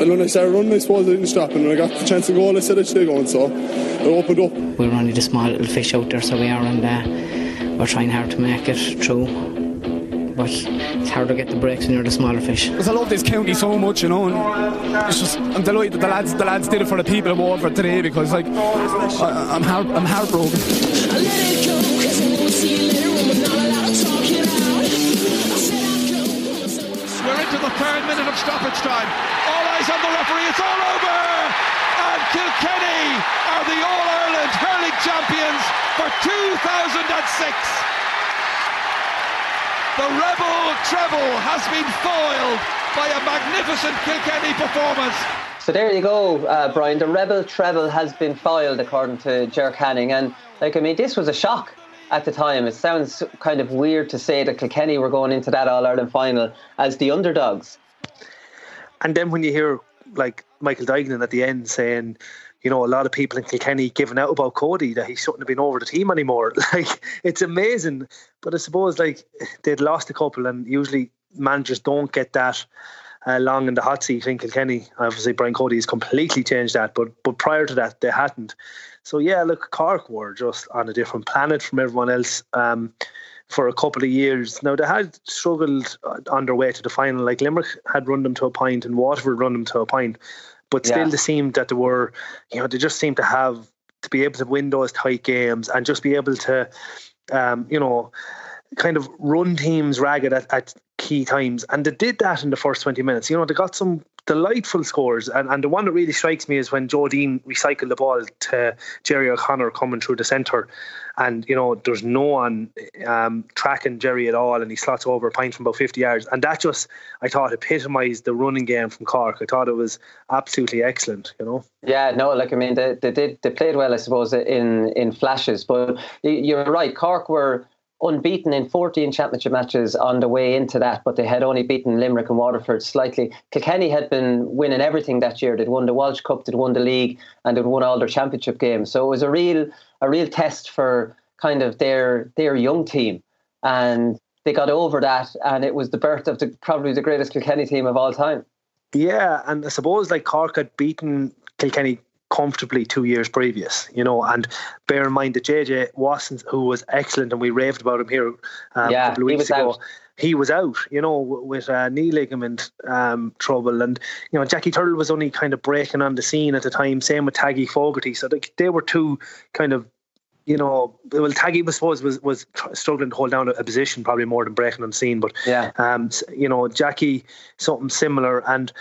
And when I started running, I suppose I didn't stop. And when I got the chance to go, I said I should going. So it opened up. We're only the small little fish out there, so we are, and uh, we're trying hard to make it through. But it's hard to get the breaks when you're the smaller fish. Because I love this county so much, you know. And it's just I'm delighted that the lads the lads did it for the people of Waterford today because like I, I'm heart, I'm heartbroken. We're into the third minute of stoppage time. On the referee. It's all over. And Kilkenny are the All Ireland hurling champions for 2006. The Rebel treble has been foiled by a magnificent Kilkenny performance. So there you go, uh, Brian. The Rebel treble has been foiled, according to Ger Canning. And, like, I mean, this was a shock at the time. It sounds kind of weird to say that Kilkenny were going into that All Ireland final as the underdogs. And then when you hear, like, Michael Duignan at the end saying, you know, a lot of people in Kilkenny giving out about Cody that he shouldn't have been over the team anymore. Like, it's amazing. But I suppose, like, they'd lost a couple, and usually managers don't get that uh, long in the hot seat in Kilkenny. Obviously, Brian Cody has completely changed that, but but prior to that, they hadn't. So yeah, look, Cork were just on a different planet from everyone else. Um, for a couple of years. Now they had struggled on their way to the final. Like Limerick had run them to a point, and Waterford run them to a point, but still Yeah. they seemed that they were, you know, they just seemed to have to be able to win those tight games and just be able to, um, you know, kind of run teams ragged at, at key times. And they did that in the first 20 minutes. You know, they got some delightful scores. And, and the one that really strikes me is when Joe Deane recycled the ball to Jerry O'Connor coming through the centre. And, you know, there's no one um, tracking Jerry at all. And he slots over a pint from about 50 yards. And that just, I thought, epitomised the running game from Cork. I thought it was absolutely excellent, you know. Yeah, no, like I mean, they, they did they played well, I suppose, in in flashes. But you're right, Cork were unbeaten in 14 championship matches on the way into that, but they had only beaten Limerick and Waterford slightly. Kilkenny had been winning everything that year. They'd won the Walsh Cup, they'd won the league, and they'd won all their championship games. So it was a real a real test for kind of their their young team, and they got over that, and it was the birth of the probably the greatest Kilkenny team of all time. Yeah, and I suppose like Cork had beaten Kilkenny comfortably two years previous, you know, and bear in mind that JJ Watson, who was excellent, and we raved about him here um, Yeah, a couple of weeks ago. out. He was out, you know, with uh, knee ligament um, trouble, and you know Jackie Tyrrell was only kind of breaking on the scene at the time. Same with Taggy Fogarty, so they, they were two kind of you know, well, Taggy, I suppose, was was struggling to hold down a, position probably more than breaking on the scene. But Yeah. um, you know, Jackie, something similar, and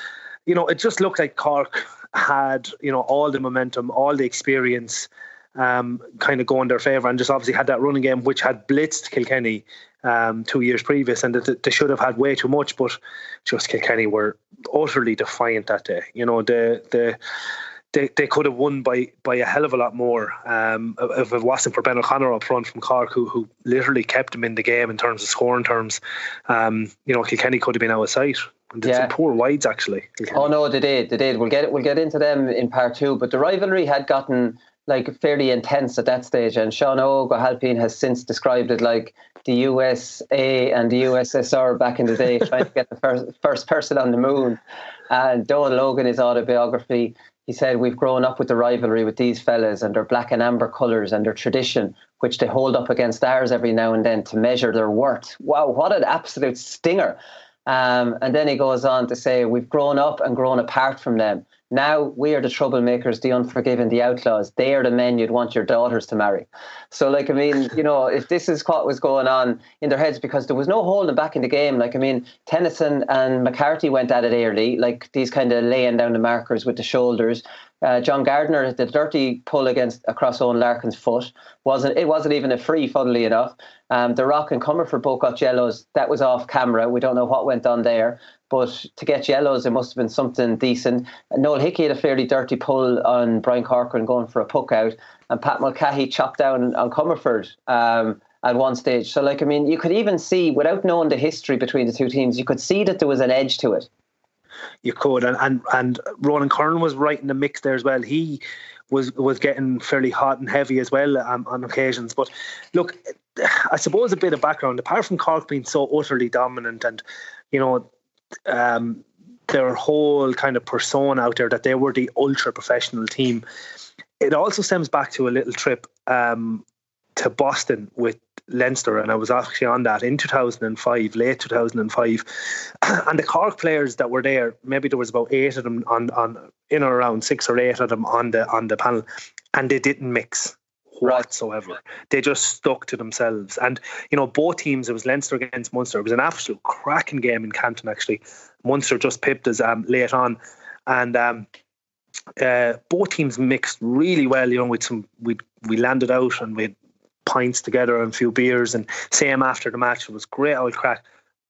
you know, it just looked like Cork had you know all the momentum, all the experience, um, kind of go in their favour, and just obviously had that running game which had blitzed Kilkenny um, two years previous, and that they should have had way too much, but just Kilkenny were utterly defiant that day. You know, the the they, they could have won by by a hell of a lot more um, if it wasn't for Ben O'Connor up front from Cork, who who literally kept them in the game in terms of scoring terms. Um, you know, Kilkenny could have been out of sight. And yeah. some poor wides actually. Oh no, they did, they did. We'll get we'll get into them in part two. But the rivalry had gotten like fairly intense at that stage, and Sean Ó hAilpín has since described it like the USA and the USSR back in the day, trying to get the first first person on the moon. And Donal Logan, his autobiography, he said, We've grown up with the rivalry with these fellas and their black and amber colours and their tradition, which they hold up against ours every now and then to measure their worth. Wow, what an absolute stinger. Um, and then he goes on to say, We've grown up and grown apart from them. Now we are the troublemakers, the unforgiven, the outlaws. They are the men you'd want your daughters to marry. So, like, I mean, you know, if this is what was going on in their heads, because there was no holding back in the game. Like, I mean, Tennyson and McCarthy went at it early, like these kind of laying down the markers with the shoulders. Uh, John Gardiner, the dirty pull against across Eoin Larkin's foot wasn't it wasn't even a free, funnily enough. Um, the Rock and Comerford both got yellows. That was off camera. We don't know what went on there. But to get yellows, it must have been something decent. Noel Hickey had a fairly dirty pull on Brian Corcoran going for a puck out, and Pat Mulcahy chopped down on Comerford um, at one stage. So, like, I mean, you could even see, without knowing the history between the two teams, you could see that there was an edge to it. You could, and and, and Ronan Curran was right in the mix there as well. He was was getting fairly hot and heavy as well um, on occasions. But look, I suppose a bit of background. Apart from Cork being so utterly dominant, and you know um, their whole kind of persona out there that they were the ultra professional team. It also stems back to a little trip um, to Boston with Leinster, and I was actually on that in 2005, late 2005. And the Cork players that were there, maybe there was about eight of them on on in or around six or eight of them on the on the panel, and they didn't mix whatsoever. They just stuck to themselves. And, you know, both teams, it was Leinster against Munster. It was an absolute cracking game in Canton, actually. Munster just pipped us um, late on. And um, uh, both teams mixed really well, you know, with some, we we landed out and we had pints together and a few beers and same after the match. It was great old crack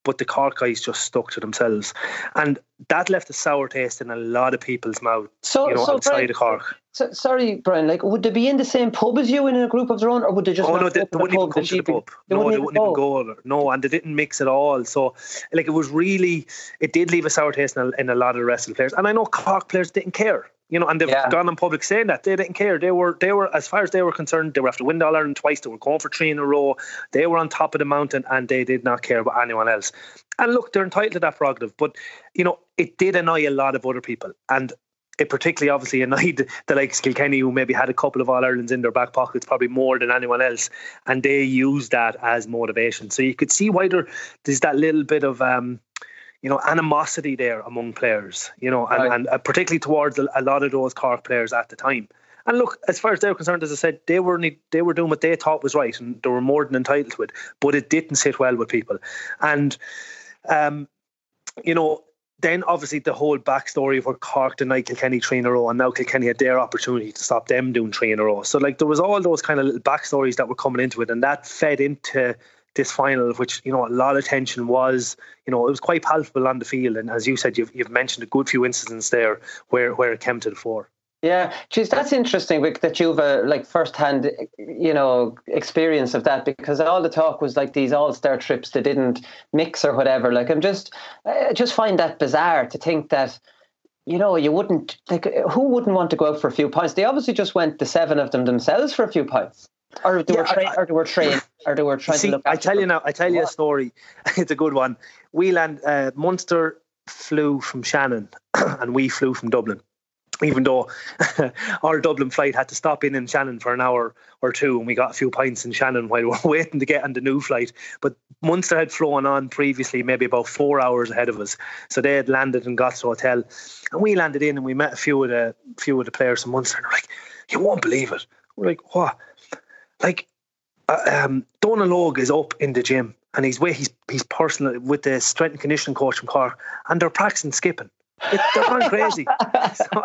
but the Cork guys just stuck to themselves, and that left a sour taste in a lot of people's mouth. So, you know, so outside Brian, of Cork. So, sorry, Brian. Like, would they be in the same pub as you in a group of their own, or would they just? Oh no, they, they wouldn't even come to the pub. They no, they wouldn't even go. No, and they didn't mix at all. So, like, it was really, it did leave a sour taste in a, in a lot of the rest of the players, and I know Cork players didn't care you know, and they've yeah. gone in public saying that they didn't care. They were, they were, as far as they were concerned, they were after win All Ireland twice. They were going for three in a row. They were on top of the mountain, and they did not care about anyone else. And look, they're entitled to that prerogative, but you know, it did annoy a lot of other people, and it particularly obviously annoyed the likes of Kilkenny, who maybe had a couple of All Irelands in their back pockets, probably more than anyone else, and they used that as motivation. So you could see why there, there's that little bit of. Um, you know, animosity there among players, you know, and, right. and uh, particularly towards a, a, lot of those Cork players at the time. And look, as far as they're concerned, as I said, they were they were doing what they thought was right, and they were more than entitled to it. But it didn't sit well with people, and um, you know, then obviously the whole backstory of where Cork denied Kilkenny three in a row, and now Kilkenny had their opportunity to stop them doing three in a row. So like there was all those kind of little backstories that were coming into it, and that fed into this final, which you know a lot of tension was. You know, it was quite palpable on the field, and as you said, you've you've mentioned a good few incidents there where where it came to the fore. Yeah, geez, that's interesting that you've a like first-hand, you know, experience of that because all the talk was like these all-star trips that didn't mix or whatever. Like, I'm just, I just find that bizarre to think that, you know, you wouldn't like who wouldn't want to go out for a few pints? They obviously just went the seven of them themselves for a few pints. Or they, yeah, were tra- I, or they were trained, or they were trying see, to look. I tell you now. I tell you a story. it's a good one. We land. Uh, Munster flew from Shannon, and we flew from Dublin. Even though our Dublin flight had to stop in in Shannon for an hour or two, and we got a few pints in Shannon while we were waiting to get on the new flight. But Munster had flown on previously, maybe about four hours ahead of us, so they had landed and got to hotel, and we landed in, and we met a few of the few of the players from Munster, and they're like, "You won't believe it." We're like, "What?" like uh, um, Donal Óg is up in the gym and he's with he's he's personal with the strength and conditioning coach from Cork, and they're practicing skipping. It, they're going crazy. So,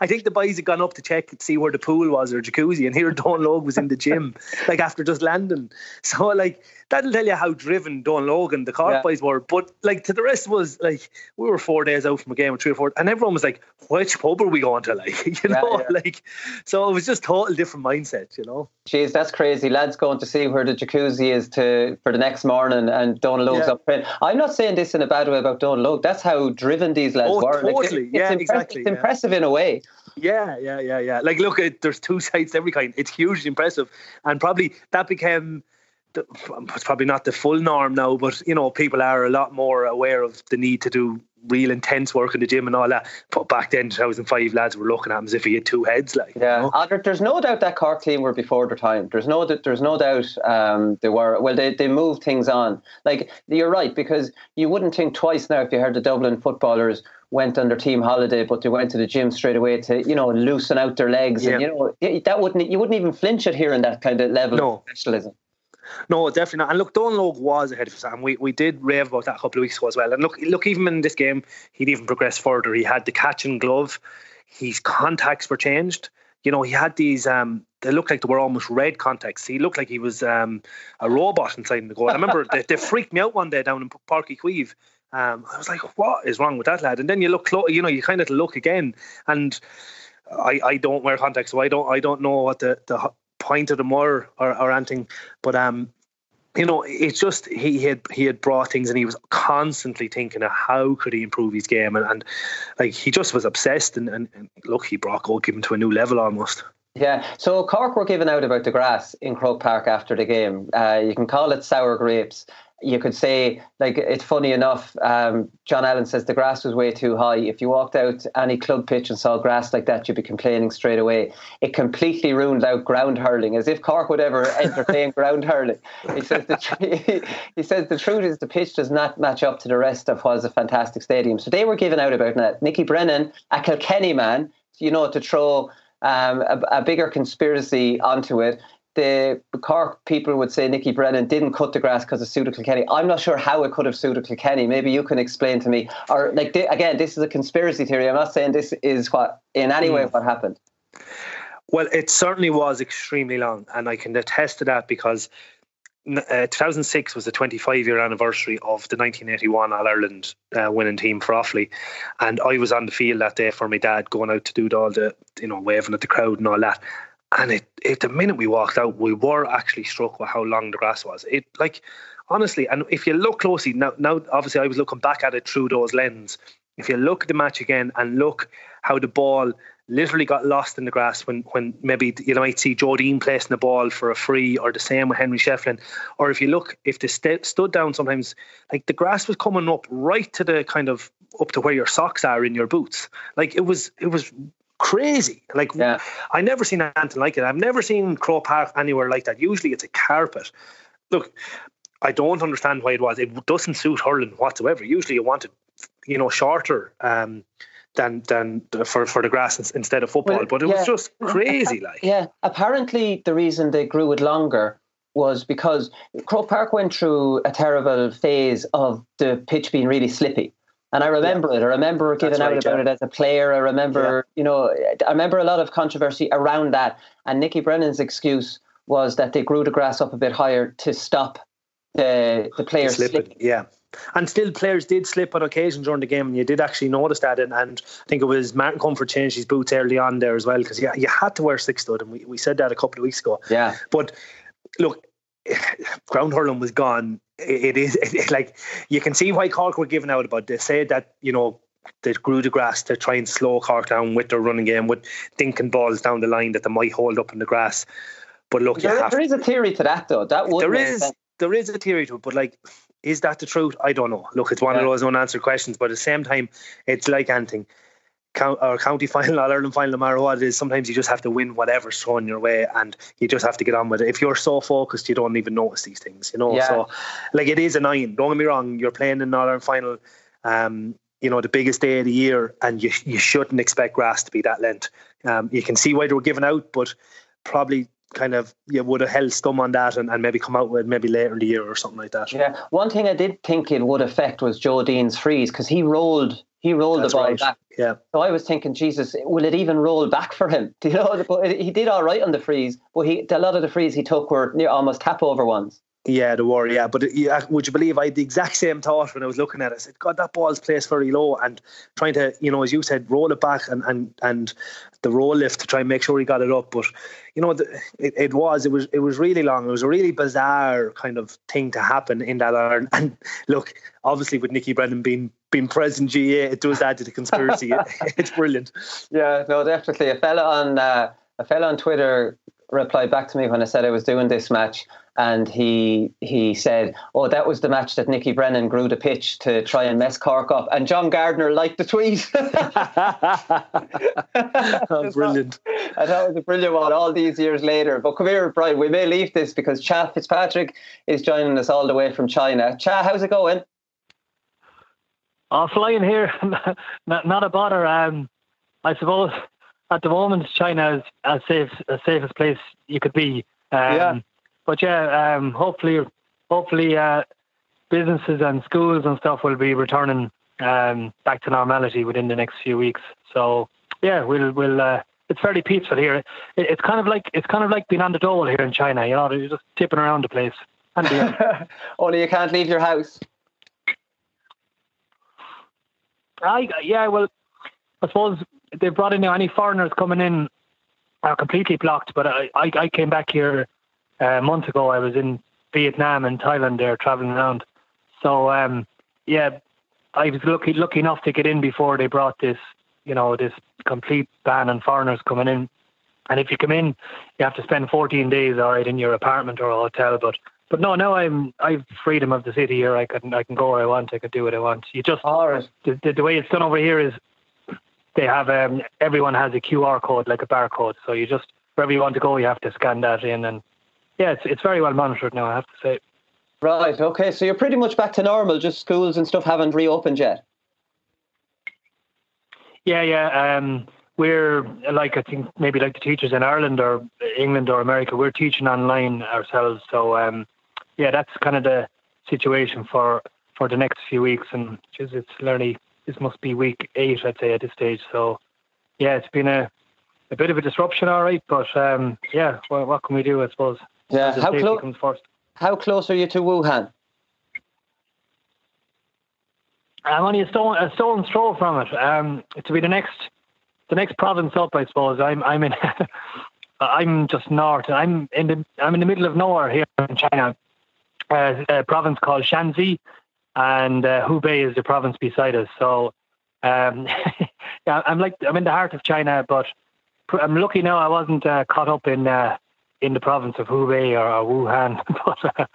I think the boys had gone up to check to see where the pool was or jacuzzi, and here Donal Óg was in the gym, like after just landing. So like that'll tell you how driven Don Logan, the Cork yeah. boys were. But like to the rest was like we were four days out from a game or three or four, and everyone was like, "Which pub are we going to?" Like you know, yeah, like so it was just total different mindset, you know. Jeez, that's crazy. Lads going to see where the jacuzzi is to for the next morning, and Donal Óg's up front. I'm not saying this in a bad way about Donal Óg. That's how driven these lads oh, were. Totally, like, yeah, exactly. It's impressive in a way. Yeah, yeah, yeah, yeah. Like, look, it, there's two sides to every kind. It's hugely impressive, and probably that became it's probably not the full norm now, but you know, people are a lot more aware of the need to do real intense work in the gym and all that. But back then, 2005, lads were looking at him as if he had two heads. Like, yeah, you know? there's no doubt that Cork team were before their time. There's no, there's no doubt um, they were. Well, they they moved things on. Like you're right because you wouldn't think twice now if you heard the Dublin footballers went on their team holiday, but they went to the gym straight away to you know loosen out their legs. Yeah. And, you know that wouldn't you wouldn't even flinch at hearing that kind of level no. of professionalism. No, definitely not. And look, Donal Óg was ahead of his time. We we did rave about that a couple of weeks ago as well. And look, look, even in this game, he'd even progressed further. He had the catch and glove. His contacts were changed. You know, he had these. Um, they looked like they were almost red contacts. He looked like he was um, a robot inside the goal. I remember they, they, freaked me out one day down in Páirc Uí Chaoimh. Um, I was like, "What is wrong with that lad?" And then you look, clo- you know, you kind of look again, and I, I don't wear contacts, so I don't I don't know what the, the of them or, or, or anything. But um, you know, it's just he had he had brought things and he was constantly thinking of how could he improve his game and, and like he just was obsessed and, and, and look he brought goalkeeping to a new level almost. Yeah, so Cork were given out about the grass in Croke Park after the game. Uh, you can call it sour grapes you could say, like, it's funny enough. Um, John Allen says the grass was way too high. If you walked out any club pitch and saw grass like that, you'd be complaining straight away. It completely ruined out ground hurling, as if Cork would ever entertain ground hurling. He says the he says the truth is the pitch does not match up to the rest of what is a fantastic stadium. So they were giving out about that. Nicky Brennan, a Kilkenny man, you know, to throw um, a, a, bigger conspiracy onto it the Cork people would say Nicky Brennan didn't cut the grass because it suited Kilkenny. I'm not sure how it could have suited Kilkenny. Maybe you can explain to me. Or like again, this is a conspiracy theory. I'm not saying this is what in any way hmm. what happened. Well, it certainly was extremely long, and I can attest to that because uh, 2006 was the 25 year anniversary of the 1981 All Ireland uh, winning team for Offaly, and I was on the field that day for my dad going out to do all the you know waving at the crowd and all that. And it, it, the minute we walked out, we were actually struck with how long the grass was. It like honestly, and if you look closely now, now obviously I was looking back at it through those lens. If you look at the match again and look how the ball literally got lost in the grass when when maybe you might see Joe Deane placing the ball for a free or the same with Henry Shefflin. Or if you look, if they st- stood down sometimes, like the grass was coming up right to the kind of up to where your socks are in your boots. Like it was it was crazy. Like yeah. I never seen anything like it. I've never seen Croke Park anywhere like that. Usually it's a carpet. Look, I don't understand why it was. It doesn't suit hurling whatsoever. Usually you want it, you know, shorter. Um, than than for for the grass instead of football. Well, but it yeah. was just crazy, like yeah. Apparently, the reason they grew it longer was because Croke Park went through a terrible phase of the pitch being really slippy. And I remember yeah. it. I remember giving out about yeah. it as a player. I remember, yeah. you know, I remember a lot of controversy around that. And Nicky Brennan's excuse was that they grew the grass up a bit higher to stop the the players slipping. slipping. Yeah. And still, players did slip on occasion during the game, and you did actually notice that. And, and I think it was Martin Comerford changed his boots early on there as well, because yeah, you had to wear six stud, and we, we said that a couple of weeks ago. Yeah. But look, ground hurling was gone it is it, like you can see why Cork were giving out about. They said that you know they grew the grass to try and slow Cork down with their running game, with thinking balls down the line that they might hold up in the grass. But look, there, there is a theory to that, though. That would there is sense. there is a theory to it, but like, is that the truth? I don't know. Look, it's one yeah. of those unanswered questions, but at the same time, it's like anything or county final, All Ireland final, no matter what it is, sometimes you just have to win whatever's thrown your way, and you just have to get on with it. If you're so focused, you don't even notice these things, you know. Yeah. So, like, it is annoying. Don't get me wrong. You're playing in All Ireland final, um, you know, the biggest day of the year, and you you shouldn't expect grass to be that length. Um, you can see why they were given out, but probably kind of you would have held stum on that and, and maybe come out with maybe later in the year or something like that. Yeah, one thing I did think it would affect was Joe Deane's frees because he rolled he rolled That's the ball right. back. Yeah. So I was thinking, Jesus, will it even roll back for him? Do you know? But he did all right on the frees, but he a lot of the frees he took were near almost tap over ones. Yeah, the war, yeah. But yeah, would you believe I had the exact same thought when I was looking at it? I said, God, that ball's placed very low and trying to, you know, as you said, roll it back and and, and the roll lift to try and make sure he got it up. But you know, the, it, it was it was it was really long. It was a really bizarre kind of thing to happen in that iron. And look, obviously with Nicky Brennan being being present GA, it does add to the conspiracy. it's brilliant. Yeah, no, definitely. A fella on uh, a fella on Twitter replied back to me when I said I was doing this match, and he he said, "Oh, that was the match that Nicky Brennan grew the pitch to try and mess Cork up." And John Gardiner liked the tweet. oh, brilliant! I thought it was a brilliant one all these years later. But come here, Brian, we may leave this because Cha Fitzpatrick is joining us all the way from China. Cha, how's it going? Oh, flying here, not, not a bother. Um, I suppose at the moment China is as safe as safest place you could be. Um, Yeah. But yeah, um, hopefully, hopefully, uh, businesses and schools and stuff will be returning um, back to normality within the next few weeks. So yeah, we'll we'll. Uh, it's fairly peaceful here. It, it's kind of like it's kind of like being on the dole here in China. You know, they're just tipping around the place. And Only you can't leave your house. I yeah, well, I suppose they brought in any foreigners coming in are completely blocked. But I, I, I came back here a month ago. I was in Vietnam and Thailand there traveling around. So um, yeah, I was lucky lucky enough to get in before they brought this you know this complete ban on foreigners coming in. And if you come in, you have to spend 14 days, all right, in your apartment or a hotel. But but no, now I'm I've freedom of the city here. I can I can go where I want. I can do what I want. You just All right. the, the, the way it's done over here is they have um, everyone has a QR code like a barcode. So you just wherever you want to go, you have to scan that in, and yeah, it's it's very well monitored now. I have to say. Right. Okay. So you're pretty much back to normal. Just schools and stuff haven't reopened yet. Yeah, yeah. Um, we're like I think maybe like the teachers in Ireland or England or America. We're teaching online ourselves. So um, yeah, that's kind of the situation for for the next few weeks. And geez, it's nearly this must be week eight, I'd say at this stage. So yeah, it's been a a bit of a disruption, all right. But um, yeah, well, what can we do? I suppose. Yeah. How close? How close are you to Wuhan? I'm only a stone a stone's throw from it. Um, to be the next the next province up, I suppose. I'm I'm in I'm just north. I'm in the I'm in the middle of nowhere here in China. Uh, a province called Shanxi, and uh, Hubei is the province beside us. So um, yeah, I'm like I'm in the heart of China, but I'm lucky now I wasn't uh, caught up in uh, in the province of Hubei or, or Wuhan. but uh,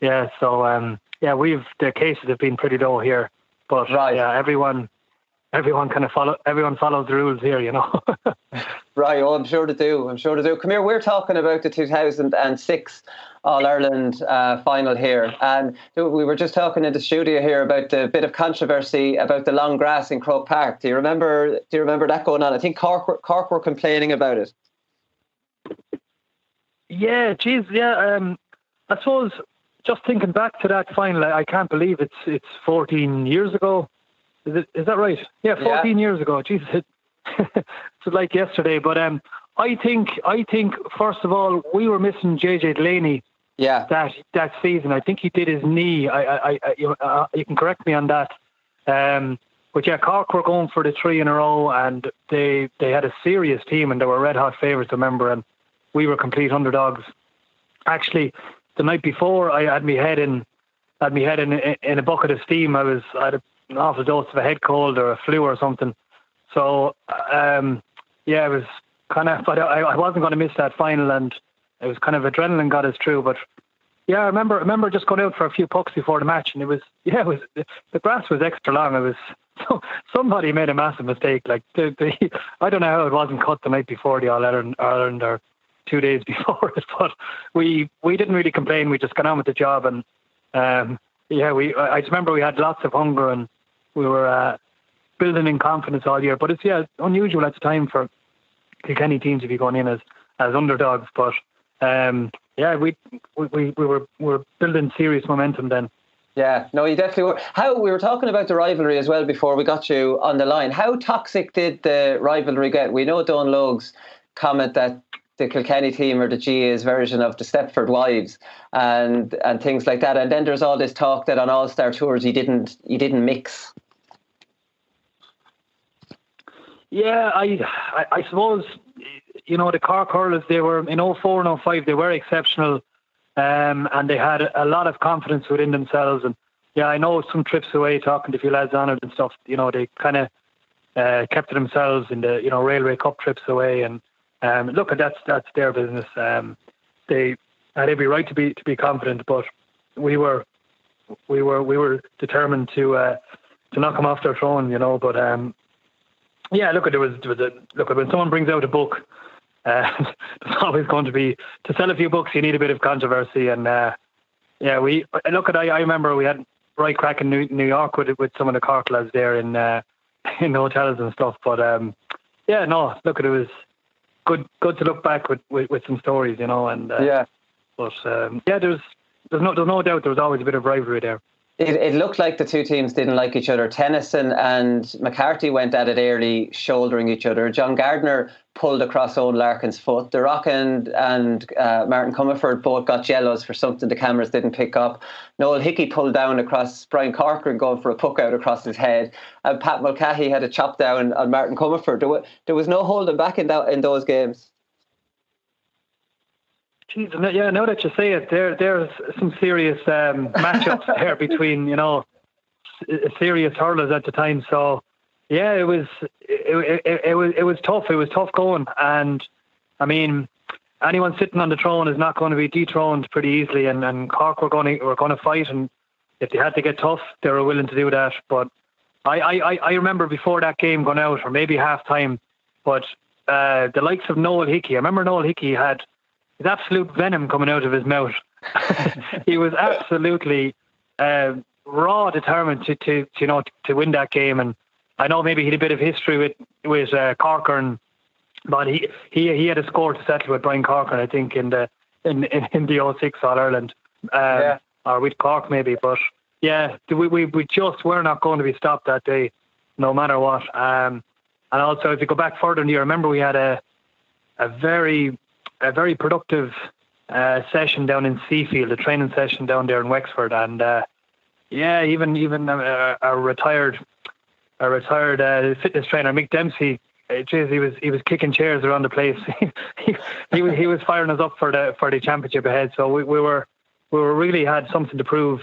yeah, so um, yeah, we've the cases have been pretty low here. But Right. yeah, everyone everyone kind of follow everyone follows the rules here, you know. Right. Oh, I'm sure to do. I'm sure to do. Come here. We're talking about the 2006 All Ireland uh, final here, and we were just talking in the studio here about the bit of controversy about the long grass in Croke Park. Do you remember? Do you remember that going on? I think Cork, Cork were complaining about it. Yeah, geez, yeah. Um, I suppose just thinking back to that final, I I can't believe it's it's 14 years ago. Is it? Is that right? Yeah, 14 years ago. Jesus, it, it's like yesterday. But um, I think I think first of all we were missing JJ Delaney Yeah. that that season. I think he did his knee. I, I, I you, uh, you can correct me on that. Um, but yeah, Cork were going for the three in a row, and they they had a serious team, and they were red hot favourites. Remember, and we were complete underdogs. Actually, the night before, I had me head in, had me head in in a bucket of steam. I was I had an awful dose of a head cold or a flu or something. So um, yeah, it was kind of. But I, I wasn't going to miss that final, and it was kind of adrenaline got us through. But yeah, I remember I remember just going out for a few pucks before the match, and it was yeah, it was the grass was extra long. It was so somebody made a massive mistake. Like the, the I don't know how it wasn't cut the night before the All Ireland or two days before it, but we we didn't really complain. We just got on with the job, and um, yeah, we I just remember we had lots of hunger and we were uh, building in confidence all year. But it's yeah unusual at the time for Kilkenny teams to be going in as as underdogs, but um, yeah, we we we were we were building serious momentum then. Yeah, no, you definitely were. How we were talking about the rivalry as well before we got you on the line. How toxic did the rivalry get? We know Donal Óg's comment that the Kilkenny team or the GA's version of the Stepford Wives and and things like that. And then there's all this talk that on All Star tours he didn't he didn't mix. Yeah, I, I, I suppose you know the Cork hurlers. They were in 04 and 05, They were exceptional, um, and they had a lot of confidence within themselves. And yeah, I know some trips away talking to a few lads on it and stuff. You know, they kind of uh, kept to themselves in the you know railway cup trips away. And um, look, that's that's their business. Um, they had every right to be to be confident, but we were we were we were determined to uh, to knock them off their throne. You know, but um, yeah, look, there was, there was a look when someone brings out a book, uh, always going to be to sell a few books. You need a bit of controversy, and uh, yeah, we look at. I, I remember we had right crack in New, New York with with some of the Cork lads there in uh, in hotels and stuff. But um, yeah, no, look, it was good good to look back with, with, with some stories, you know, and uh, yeah. But um, yeah, there's there's no there's no doubt there was always a bit of rivalry there it, it looked like the two teams didn't like each other. Tennyson and McCarthy went at it early, shouldering each other. John Gardiner pulled across Eoin Larkin's foot. The Rock and, and uh, Martin Comerford both got yellows for something the cameras didn't pick up. Noel Hickey pulled down across Brian Corcoran going for a puck out across his head. And Pat Mulcahy had a chop down on Martin Comerford. There, there was no holding back in, that, in those games. Yeah, now that you say it, there there's some serious um, matchups there between you know serious hurlers at the time. So yeah, it was it, it, it, was it was tough. It was tough going, and I mean, anyone sitting on the throne is not going to be dethroned pretty easily. And, and Cork were going to were going to fight, and if they had to get tough, they were willing to do that. But I I, I remember before that game going out, or maybe half time, but uh, the likes of Noel Hickey. I remember Noel Hickey had his absolute venom coming out of his mouth. he was absolutely uh, raw, determined to, to, you know to win that game. And I know maybe he had a bit of history with with uh, Corcoran, but he, he he had a score to settle with Brian Corcoran, I think, in the in in, in the 06 All Ireland, um, yeah. or with Cork maybe. But yeah, we, we we just were not going to be stopped that day, no matter what. Um, and also, if you go back further in the year, remember we had a a very a very productive uh, session down in Seafield, a training session down there in Wexford, and uh, yeah, even even a, uh, a retired a retired uh, fitness trainer, Mick Dempsey. Uh, geez, he was he was kicking chairs around the place. he, he was he was firing us up for the for the championship ahead. So we, we were we were really had something to prove,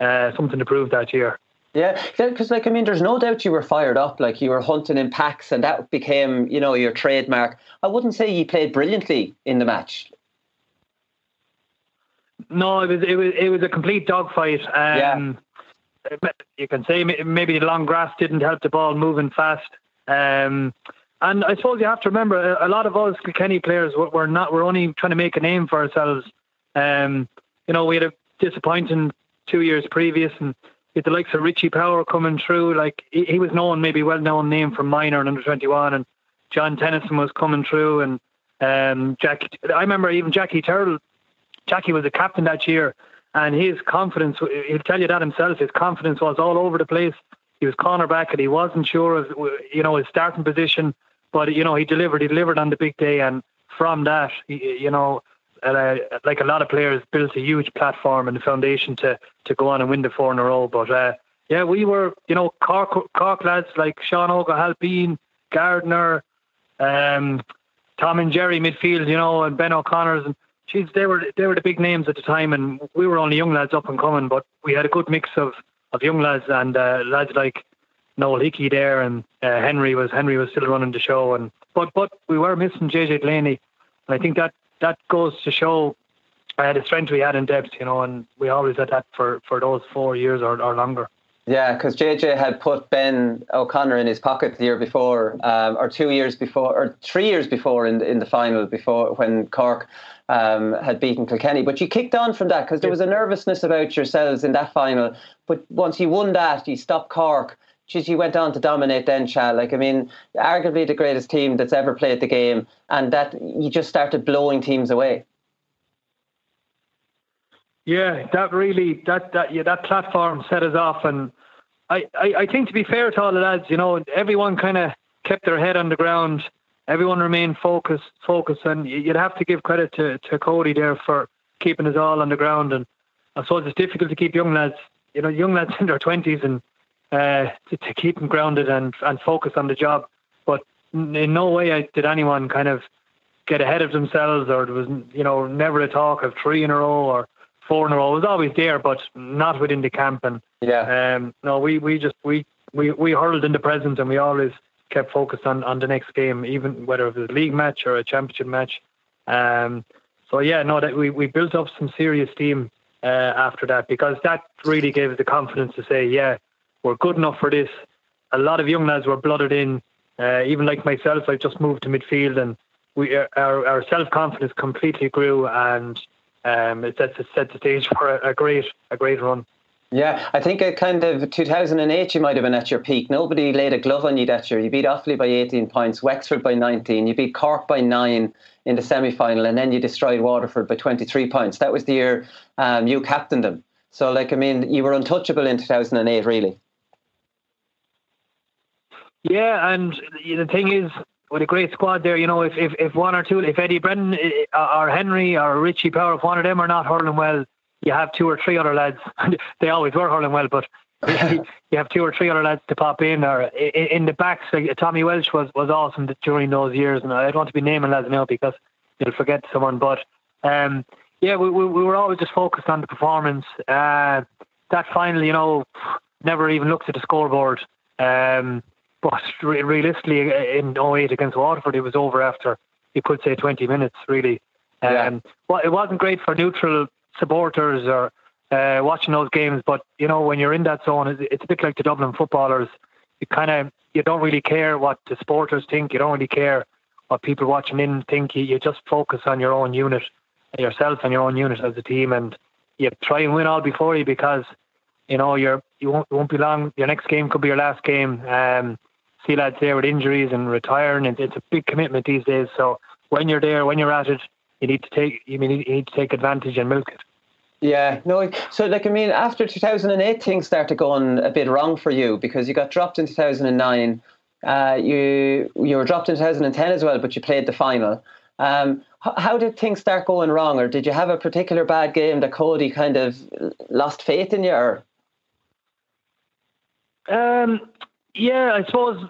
uh, something to prove that year. Yeah, because like I mean, there's no doubt you were fired up. Like you were hunting in packs, and that became, you know, your trademark. I wouldn't say you played brilliantly in the match. No, it was it was it was a complete dogfight. Um, yeah. You can say maybe the long grass didn't help the ball moving fast. Um, and I suppose you have to remember a lot of us Kilkenny players were not we're only trying to make a name for ourselves. Um, you know, we had a disappointing two years previous, and with the likes of Richie Power coming through, like he, he was known, maybe well known name from minor and under 21, and John Tennyson was coming through, and um, Jack. I remember even Jackie Tyrrell. Jackie was the captain that year, and his confidence. He'll tell you that himself. His confidence was all over the place. He was cornerback, and he wasn't sure of you know his starting position, but you know he delivered. He delivered on the big day, and from that, you know, uh, like a lot of players, built a huge platform and foundation to to go on and win the four in a row. But uh, yeah, we were, you know, Cork, Cork lads like Sean O'Halpine, Gardiner, um, Tom and Jerry midfield, you know, and Ben O'Connor's and geez, they were they were the big names at the time, and we were only young lads up and coming, but we had a good mix of of young lads and uh, lads like Noel Hickey there, and uh, Henry was Henry was still running the show, and but but we were missing JJ Delaney. And I think that that goes to show uh, the strength we had in depth, you know, and we always had that for, for those four years or, or longer. Yeah, because JJ had put Ben O'Connor in his pocket the year before, um, or two years before, or three years before in the, in the final before when Cork um, had beaten Kilkenny. But you kicked on from that because there was a nervousness about yourselves in that final. But once you won that, you stopped Cork. Geez, you went on to dominate then, Chad. Like, I mean, arguably the greatest team that's ever played the game, and that you just started blowing teams away. Yeah, that really that that yeah that platform set us off, and I, I, I think to be fair to all the lads, you know, everyone kind of kept their head on the ground. Everyone remained focused, focused, and you'd have to give credit to, to Cody there for keeping us all on the ground. And I suppose it's difficult to keep young lads, you know, young lads in their twenties, and uh, to, to, keep them grounded and and focused on the job. But in no way did anyone kind of get ahead of themselves, or there was, you know, never a talk of three in a row or four in a row. It was always there, but not within the camp. And yeah, um, no, we we just we we we hurled in the present, and we always kept focused on on the next game, even whether it was a league match or a championship match. Um, so yeah, no, that we we built up some serious steam uh, after that because that really gave us the confidence to say, yeah, we're good enough for this. A lot of young lads were blooded in. Uh, even like myself, I've just moved to midfield, and we our our self confidence completely grew, and um, it sets the stage for a, a great a great run. Yeah, I think kind of 2008 you might have been at your peak. Nobody laid a glove on you that year. You beat Offaly by 18 points, Wexford by 19, you beat Cork by 9 in the semi final, and then you destroyed Waterford by 23 points. That was the year um, you captained them. So, like, I mean, you were untouchable in 2008, really. Yeah, and the thing is, with a great squad there, you know, if, if, if one or two, if Eddie Brennan uh, or Henry or Richie Power, if one of them are not hurling well, you have two or three other lads. they always were hurling well, but you have two or three other lads to pop in. Or in the backs, Tommy Walsh was, was awesome during those years, and I don't want to be naming lads now because you'll forget someone. But um, yeah, we, we, we were always just focused on the performance. Uh, that final, you know, never even looked at the scoreboard. Um, but realistically, in 08 against Waterford, it was over after you could say 20 minutes, really. Yeah. Um, well, it wasn't great for neutral supporters or uh, watching those games, but you know when you're in that zone, it's, it's a bit like the Dublin footballers. You kind of you don't really care what the supporters think. You don't really care what people watching in think. You, you just focus on your own unit, yourself and your own unit as a team, and you try and win all before you because you know you're you won't won't be long. Your next game could be your last game. Um, see lads there with injuries and retiring. It's, it's a big commitment these days. So when you're there, when you're at it, you need to take you need, you need to take advantage and milk it. Yeah, no. So, like, I mean, after 2008, things started going a bit wrong for you because you got dropped in 2009. Uh, you you were dropped in 2010 as well, but you played the final. Um, how, how did things start going wrong, or did you have a particular bad game that Cody kind of lost faith in you? Or? Um, yeah, I suppose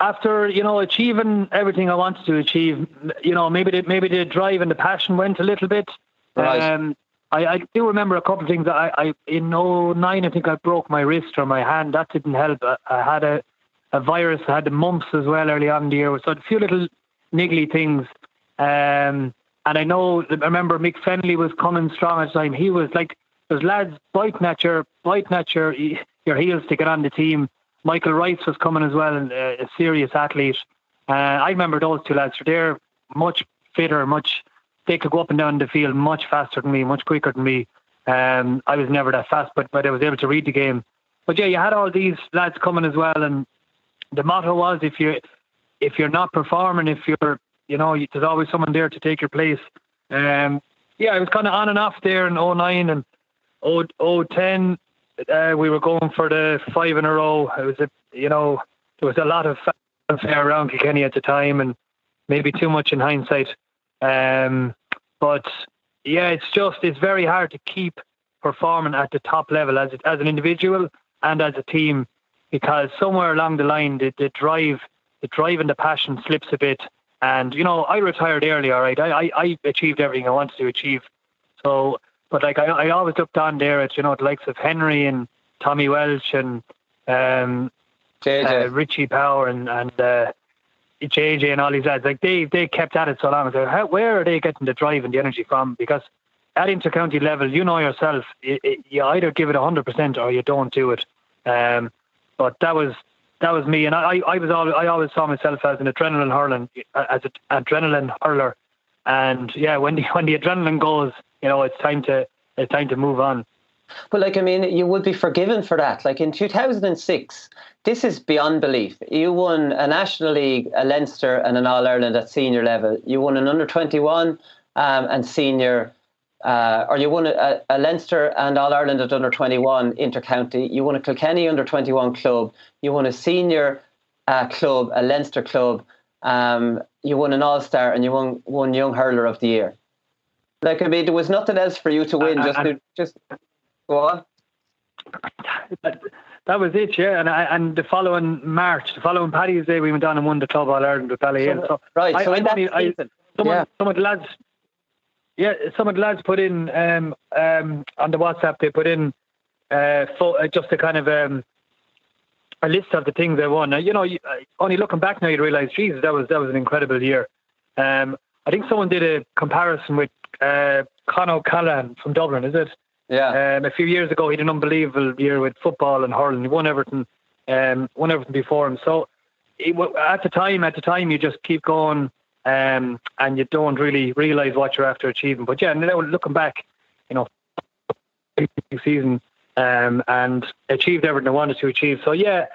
after you know achieving everything I wanted to achieve, you know maybe the, maybe the drive and the passion went a little bit. Right. Um, I, I do remember a couple of things. I, I in 09, I think I broke my wrist or my hand. That didn't help. I, I had a a virus. I had the mumps as well early on in the year. So a few little niggly things. Um, and I know, I remember Mick Fennelly was coming strong at the time. He was like, there's lads biting at your, biting at your, your heels to get on the team. Michael Rice was coming as well, uh, a serious athlete. Uh, I remember those two lads. They're much fitter, much. They could go up and down the field much faster than me, much quicker than me. Um, I was never that fast, but but I was able to read the game. But yeah, you had all these lads coming as well, and the motto was if you if you're not performing, if you're you know, there's always someone there to take your place. Um, yeah, I was kind of on and off there in 09 and 010 uh, we were going for the five in a row. It was a, you know, there was a lot of fanfare around Kilkenny at the time, and maybe too much in hindsight. Um, but yeah, it's just it's very hard to keep performing at the top level as as an individual and as a team because somewhere along the line the, the drive the drive and the passion slips a bit and you know I retired early all right I, I, I achieved everything I wanted to achieve so but like I, I always looked on there at you know the likes of Henry and Tommy Walsh and um, uh, Richie Power and and uh, JJ and all these lads. Like they they kept at it so long. So how, where are they getting the drive and the energy from? Because at intercounty level, you know yourself, it, it, you either give it hundred percent or you don't do it. Um, but that was that was me, and I I was always, I always saw myself as an adrenaline hurling as an adrenaline hurler, and yeah, when the when the adrenaline goes, you know, it's time to it's time to move on. But like, I mean, you would be forgiven for that. Like in 2006, this is beyond belief. You won a National League, a Leinster, and an All Ireland at senior level. You won an under 21 um, and senior uh, or you won a, a Leinster and All Ireland at under 21 intercounty. You won a Kilkenny under 21 club. You won a senior uh, club, a Leinster club. Um, you won an All Star and you won one Young Hurler of the Year. Like I mean, there was nothing else for you to win. just to, just go on. That, that was it, yeah. And I, and the following March, the following Paddy's Day, we went down and won the Club All Ireland with Ballyhale. So, right. I, so in that season, some, yeah. some of the lads, yeah, some of the lads put in um, um, on the WhatsApp. They put in uh, fo- uh, just a kind of um, a list of the things they won. Now, you know, you, uh, only looking back now, you realise, Jesus, that was that was an incredible year. Um, I think someone did a comparison with uh, Con O'Callaghan from Dublin. Is it? Yeah. Um, a few years ago, he had an unbelievable year with football and hurling. He won everything, um, won everything before him. So it, at the time, at the time, you just keep going, um, and you don't really realise what you're after achieving. But yeah, now looking back, you know, season um, and achieved everything I wanted to achieve. So yeah,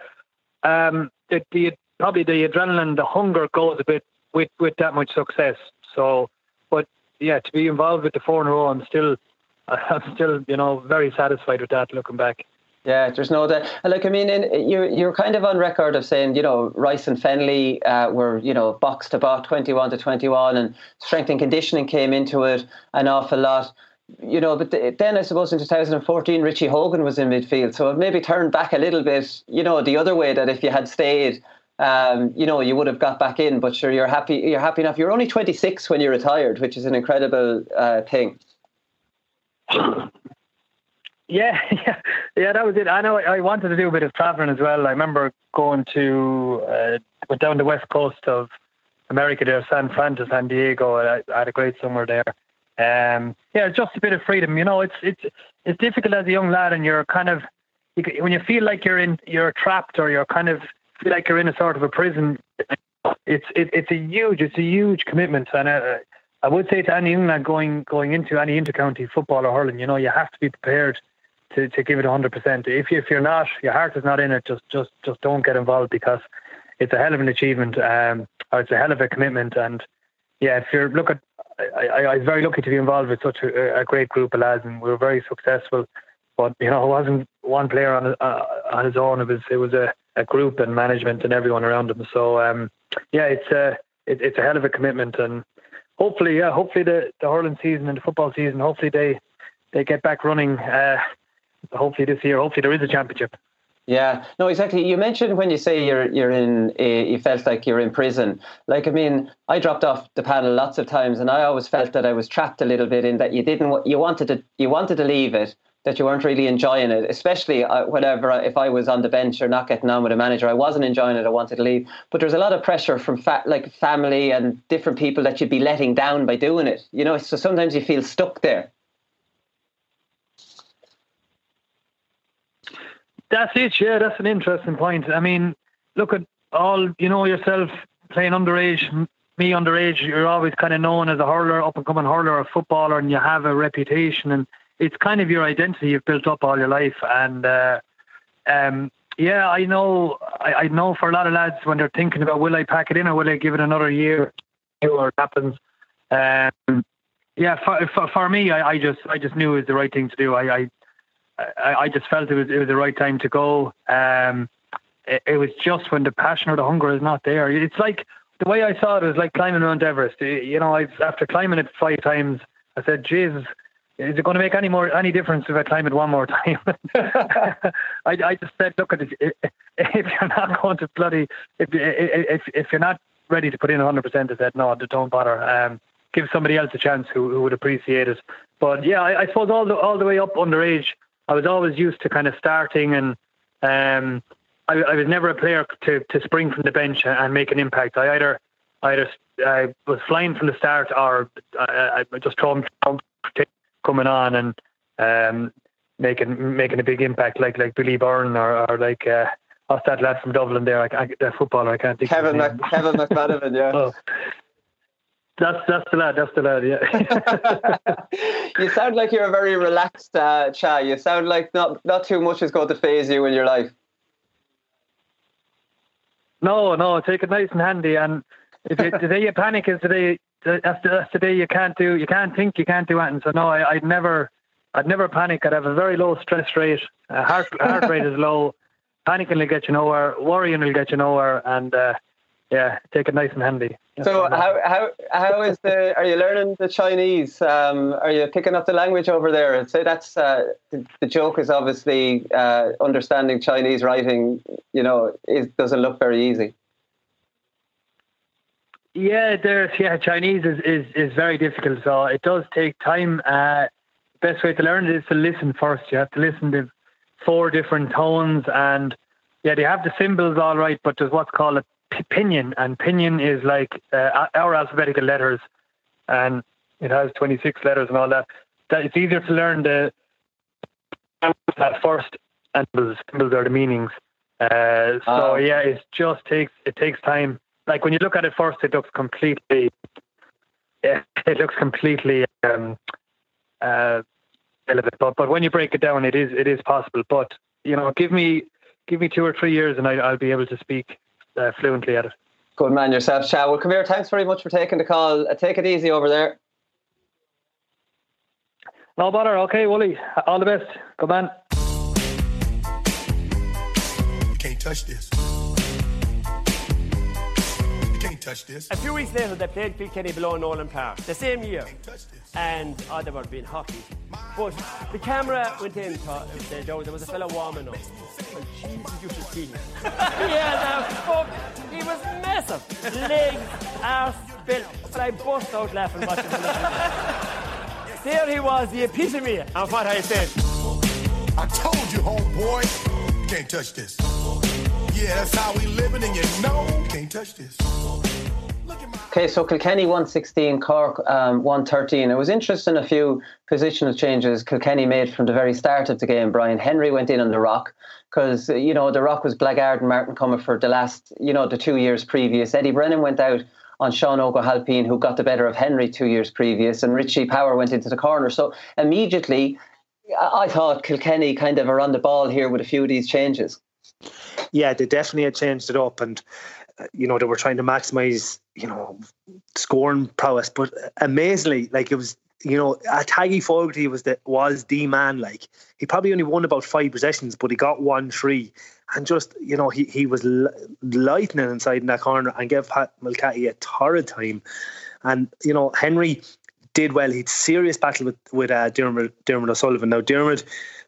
um, the, the probably the adrenaline, the hunger goes a bit with with that much success. So, but yeah, to be involved with the four in a row, I'm still, I'm still, you know, very satisfied with that. Looking back. Yeah, there's no doubt. And Like I mean, in, you're you're kind of on record of saying, you know, Rice and Fennelly uh, were, you know, box to box, twenty-one to twenty-one, and strength and conditioning came into it an awful lot. You know, but th- then I suppose in 2014, Richie Hogan was in midfield, so it maybe turned back a little bit, you know, the other way that if you had stayed, um, you know, you would have got back in. But sure, you're happy. You're happy enough. You're only 26 when you retired, which is an incredible uh, thing. Yeah, yeah, yeah. That was it. I know. I wanted to do a bit of traveling as well. I remember going to uh, down the west coast of America there, San Fran to San Diego. I, I had a great summer there. Um, yeah, just a bit of freedom. You know, it's it's it's difficult as a young lad, and you're kind of when you feel like you're in you're trapped or you're kind of feel like you're in a sort of a prison. It's it, it's a huge it's a huge commitment, and uh, I would say to any young lad going going into any intercounty football or hurling, you know, you have to be prepared to, to give it 100%. If you, if you're not, your heart is not in it, just just just don't get involved because it's a hell of an achievement, um, or it's a hell of a commitment. And yeah, if you're look at, I, I, I was very lucky to be involved with such a, a great group of lads, and we were very successful. But you know, it wasn't one player on uh, on his own. It was it was a, a group and management and everyone around them. So um, yeah, it's a it, it's a hell of a commitment, and hopefully, yeah, hopefully the the hurling season and the football season, hopefully they they get back running. Uh, hopefully this year. Hopefully there is a championship. Yeah, no, exactly. You mentioned when you say you're you're in, a, you felt like you're in prison. Like, I mean, I dropped off the panel lots of times, and I always felt that I was trapped a little bit in that you didn't, you wanted to, you wanted to leave it, that you weren't really enjoying it. Especially uh, whenever if I was on the bench or not getting on with a manager, I wasn't enjoying it. I wanted to leave, but there's a lot of pressure from fa- like family and different people that you'd be letting down by doing it. You know, so sometimes you feel stuck there. That's it. Yeah, that's an interesting point. I mean, look at all you know yourself playing underage. Me underage, you're always kind of known as a hurler, up and coming hurler, a footballer, and you have a reputation, and it's kind of your identity you've built up all your life. And uh, um, yeah, I know, I, I know for a lot of lads when they're thinking about will I pack it in or will I give it another year, see what happens. Um, yeah, for, for, for me, I, I just I just knew it was the right thing to do. I, I I, I just felt it was it was the right time to go. Um, it, it was just when the passion or the hunger is not there. It's like the way I saw it was like climbing Mount Everest. You know, I've, after climbing it five times, I said, Jesus, is it going to make any more any difference if I climb it one more time? I, I just said, look, if, if you're not going to bloody if if if you're not ready to put in 100, percent I said no, don't bother. Um, give somebody else a chance who, who would appreciate it. But yeah, I, I suppose all the all the way up underage, I was always used to kind of starting, and um, I, I was never a player to to spring from the bench and, make an impact. I either either I was flying from the start, or I, I just throw coming on and um, making making a big impact, like like Billy Byrne or, or like uh, what's that lad from Dublin there? I, I, that footballer, I can't think. Kevin of his Kevin McManamon, yeah. Oh. That's that's the lad. That's the lad. Yeah. you sound like you're a very relaxed uh, Cha. You sound like not not too much is going to phase you in your life. no, no. Take it nice and handy. And if it, the day you panic is the day that's the, that's the day you can't do, you can't think, you can't do anything. So no, I, I'd never, I'd never panic. I'd have a very low stress rate. Uh, heart heart rate is low. Panicking will get you nowhere. Worrying will get you nowhere. And uh, yeah, take it nice and handy. So how how how is the? Are you learning the Chinese? Um, are you picking up the language over there? I'd say that's uh, the, the, joke is obviously uh, understanding Chinese writing. You know, it doesn't look very easy. Yeah, there's yeah Chinese is, is, is very difficult, so it does take time. Uh, best way to learn it is to listen first. You have to listen to four different tones, and yeah, they have the symbols all right, but there's what's called a pinyin, and pinyin is like uh, our alphabetical letters, and it has 26 letters and all that. That it's easier to learn the that first, and the symbols are the meanings. Uh, so oh. yeah, it just takes it takes time like when you look at it first, it looks completely, yeah, it looks completely um, uh, relevant. But but when you break it down, it is it is possible. But you know, give me give me two or three years, and I, will be able to speak uh, fluently at it. Good man yourself, Chad. Well, come here. Thanks very much for taking the call. Uh, take it easy over there. No bother. Okay, Wooly. All the best. Good man. You can't touch this touch this. A few weeks later, they played Kilkenny below Nowlan Park, the same year. And oh, they were being hockey. But the camera went in, uh, thought, there was a fellow warming up. And Jesus, you should see him. he had a fuck. He was massive. Legs, arse, built. But I bust out laughing watching him. there he was, the epitome of what I said. I told you, homeboy, can't touch this. Yeah, that's how we living, and you know, can't touch this. Okay, so Kilkenny 116, Cork um, 113. It was interesting a few positional changes Kilkenny made from the very start of the game. Brian Henry went in on the rock because, you know, the rock was Blackguard and Martin Comerford the last, you know, the two years previous. Eddie Brennan went out on Sean Ó hAilpín, who got the better of Henry two years previous, and Richie Power went into the corner. So immediately, I thought Kilkenny kind of are on the ball here with a few of these changes. Yeah, they definitely had changed it up. And uh, you know, they were trying to maximize, you know, scoring prowess. But amazingly, like it was, you know, a Taggy Fogarty was the was the man. Like he probably only won about five possessions, but he got one three, and just you know he he was lightning inside in that corner and gave Pat Mulcahy a torrid time. And you know Henry did well. He'd serious battle with with uh, Diarmuid Diarmuid O'Sullivan. Now Diarmuid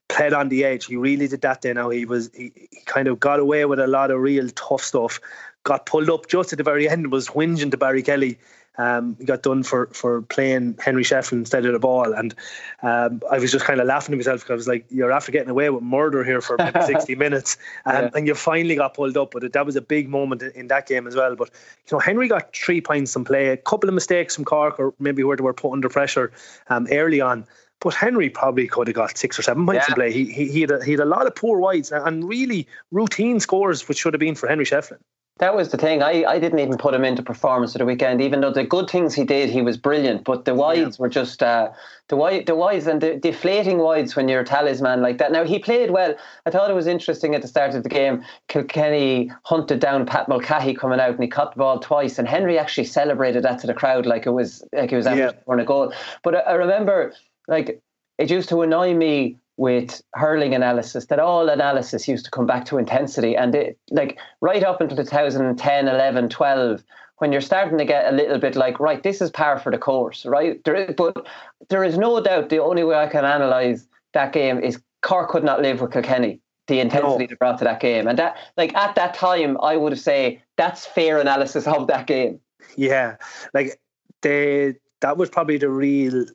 played on the edge. He really did that. Then now he was he, he kind of got away with a lot of real tough stuff got pulled up just at the very end was whinging to Barry Kelly. Um, he got done for for playing Henry Shefflin instead of the ball, and um, I was just kind of laughing to myself because I was like, "You're after getting away with murder here for 60 minutes, um, yeah. and you finally got pulled up." But that was a big moment in that game as well. But you know, Henry got three points in play, a couple of mistakes from Cork, or maybe where they were put under pressure um, early on. But Henry probably could have got six or seven points yeah. in play. He, he, he, had a, he had a lot of poor wides and really routine scores, which should have been for Henry Shefflin. That was the thing. I, I didn't even put him into performance of the weekend, even though the good things he did, he was brilliant. But the wides yeah. were just uh, the wide, the wides and the deflating wides when you're a talisman like that. Now he played well. I thought it was interesting at the start of the game. Kilkenny hunted down Pat Mulcahy coming out, and he caught the ball twice. And Henry actually celebrated that to the crowd like it was like it was yeah. for a goal. But I, I remember like it used to annoy me with hurling analysis that all analysis used to come back to intensity. And it like right up until 2010 11 12 when you're starting to get a little bit like right this is par for the course right? There is, but there is no doubt the only way i can analyze that game is Cork could not live with Kilkenny. The intensity no. they brought to that game. And that like at that time i would say that's fair analysis of that game. Yeah. Like they that was probably the real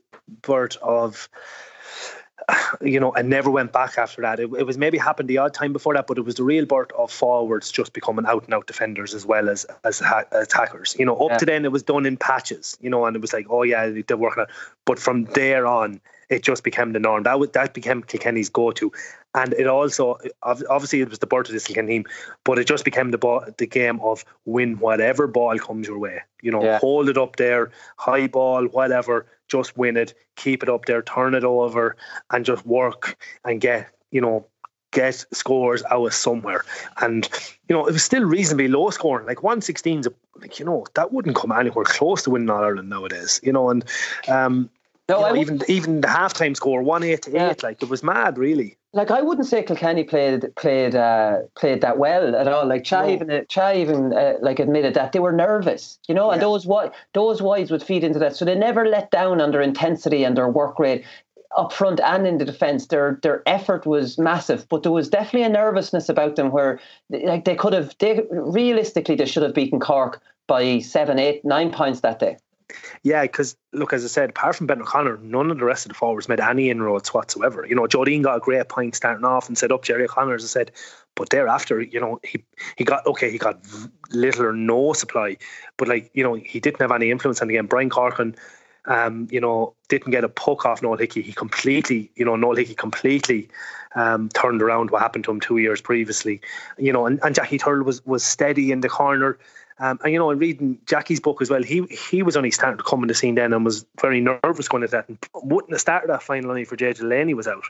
birth of you know, and never went back after that. It, it, was maybe happened the odd time before that, but it was the real birth of forwards just becoming out and out defenders as well as as ha- attackers. You know, up yeah. to then it was done in patches. You know, and it was like, oh yeah, they're working. On. But from there on, it just became the norm. That was, that became Kilkenny's go-to, and it also obviously it was the birth of this Kilkenny team, but it just became the ball, the game of win whatever ball comes your way. You know, yeah. hold it up there, high ball, whatever, just win it, keep it up there, turn it over, and just work and get you know get scores out of somewhere. And, you know, it was still reasonably low scoring. Like 116's, like, you know, that wouldn't come anywhere close to winning All Ireland nowadays, you know, and um, no, you know, even even the halftime score, one eight to eight, like it was mad, really. Like I wouldn't say Kilkenny played played uh, played that well at all. Like Cha no. even Cha even uh, like admitted that they were nervous, you know, yeah. and those what those wides would feed into that. So they never let down on their intensity and their work rate up front and in the defence. Their their effort was massive, but there was definitely a nervousness about them where like they could have they realistically they should have beaten Cork by seven, eight, nine points that day. Yeah, because look, as I said, apart from Ben O'Connor, none of the rest of the forwards made any inroads whatsoever. You know, Joe Deane got a great point starting off and set up Jerry O'Connor, as I said, but thereafter, you know, he he got okay, he got little or no supply, but like you know, he didn't have any influence And again. Brian Corcoran, um, you know, didn't get a puck off Noel Hickey. He completely, you know, Noel Hickey completely um, turned around what happened to him two years previously. You know, and, and Jackie Tyrrell was was steady in the corner. Um, and you know, in reading Jackie's book as well, he he was only starting to come in the scene then and was very nervous going at that and wouldn't have started that final only for Jay Delaney was out.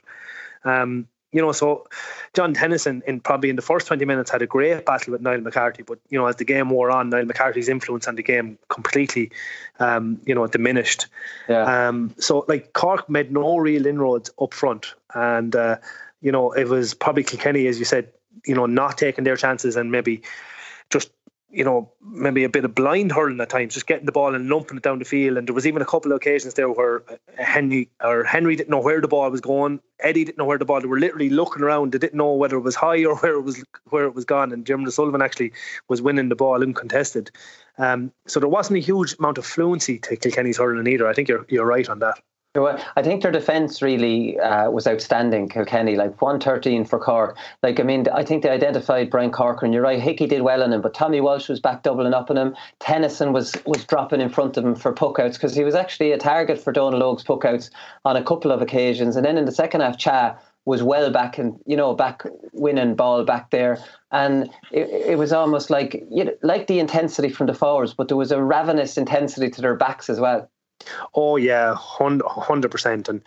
Um, you know, so John Tennyson in probably in the first 20 minutes had a great battle with Niall McCarthy, but you know, as the game wore on, Niall McCarthy's influence on the game completely um, you know, diminished. Yeah. Um, so like Cork made no real inroads up front. And uh, you know, it was probably Kilkenny, as you said, you know, not taking their chances and maybe just you know, maybe a bit of blind hurling at times, just getting the ball and lumping it down the field. And there was even a couple of occasions there where uh, Henry or Henry didn't know where the ball was going. Eddie didn't know where the ball. They were literally looking around. They didn't know whether it was high or where it was where it was gone. And Jim Sullivan actually was winning the ball uncontested. Um, so there wasn't a huge amount of fluency to Kilkenny's hurling either. I think you're you're right on that. I think their defence really uh, was outstanding, Kilkenny, like 113 for Cork. Like, I mean, I think they identified Brian Corcoran. You're right, Hickey did well on him, but Tommy Walsh was back doubling up on him. Tennyson was was dropping in front of him for puckouts because he was actually a target for Donal Óg's puckouts on a couple of occasions. And then in the second half, Cha was well back and you know back winning ball back there and it, it was almost like you know, like the intensity from the forwards but there was a ravenous intensity to their backs as well Oh yeah, hundred percent. And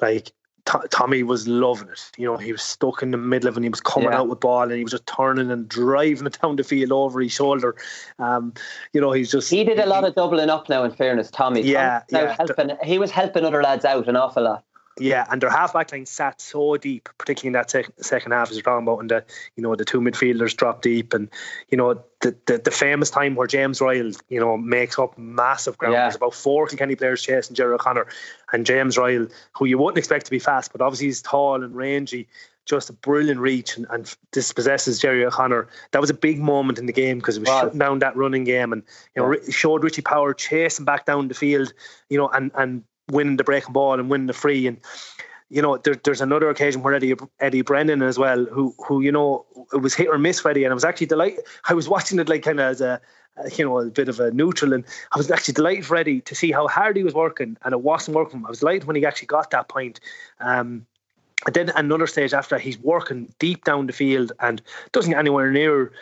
like T- Tommy was loving it. You know, he was stuck in the middle of and he was coming yeah. out with ball and he was just turning and driving it down the field over his shoulder. Um, you know, he's just he did a lot of doubling up now. In fairness, Tommy. Yeah, Tommy yeah. Helping, he was helping other lads out an awful lot. Yeah, and their half back line sat so deep, particularly in that sec- second half, as you're talking about, and the you know the two midfielders drop deep, and you know the, the, the famous time where James Ryall you know makes up massive ground. Yeah. There's about four Kilkenny players chasing Jerry O'Connor, and James Ryall, who you wouldn't expect to be fast, but obviously he's tall and rangy, just a brilliant reach, and, and dispossesses Jerry O'Connor. That was a big moment in the game because it was wow. shutting down that running game, and you know yeah. showed Richie Power chasing back down the field, you know, and and winning the breaking ball and winning the free. And you know, there, there's another occasion where Eddie Eddie Brennan as well, who who you know it was hit or miss for Eddie, and I was actually delighted. I was watching it like kind of as a you know a bit of a neutral, and I was actually delighted for Eddie to see how hard he was working, and it wasn't working. I was delighted when he actually got that point. Um, and then another stage after he's working deep down the field and doesn't get anywhere near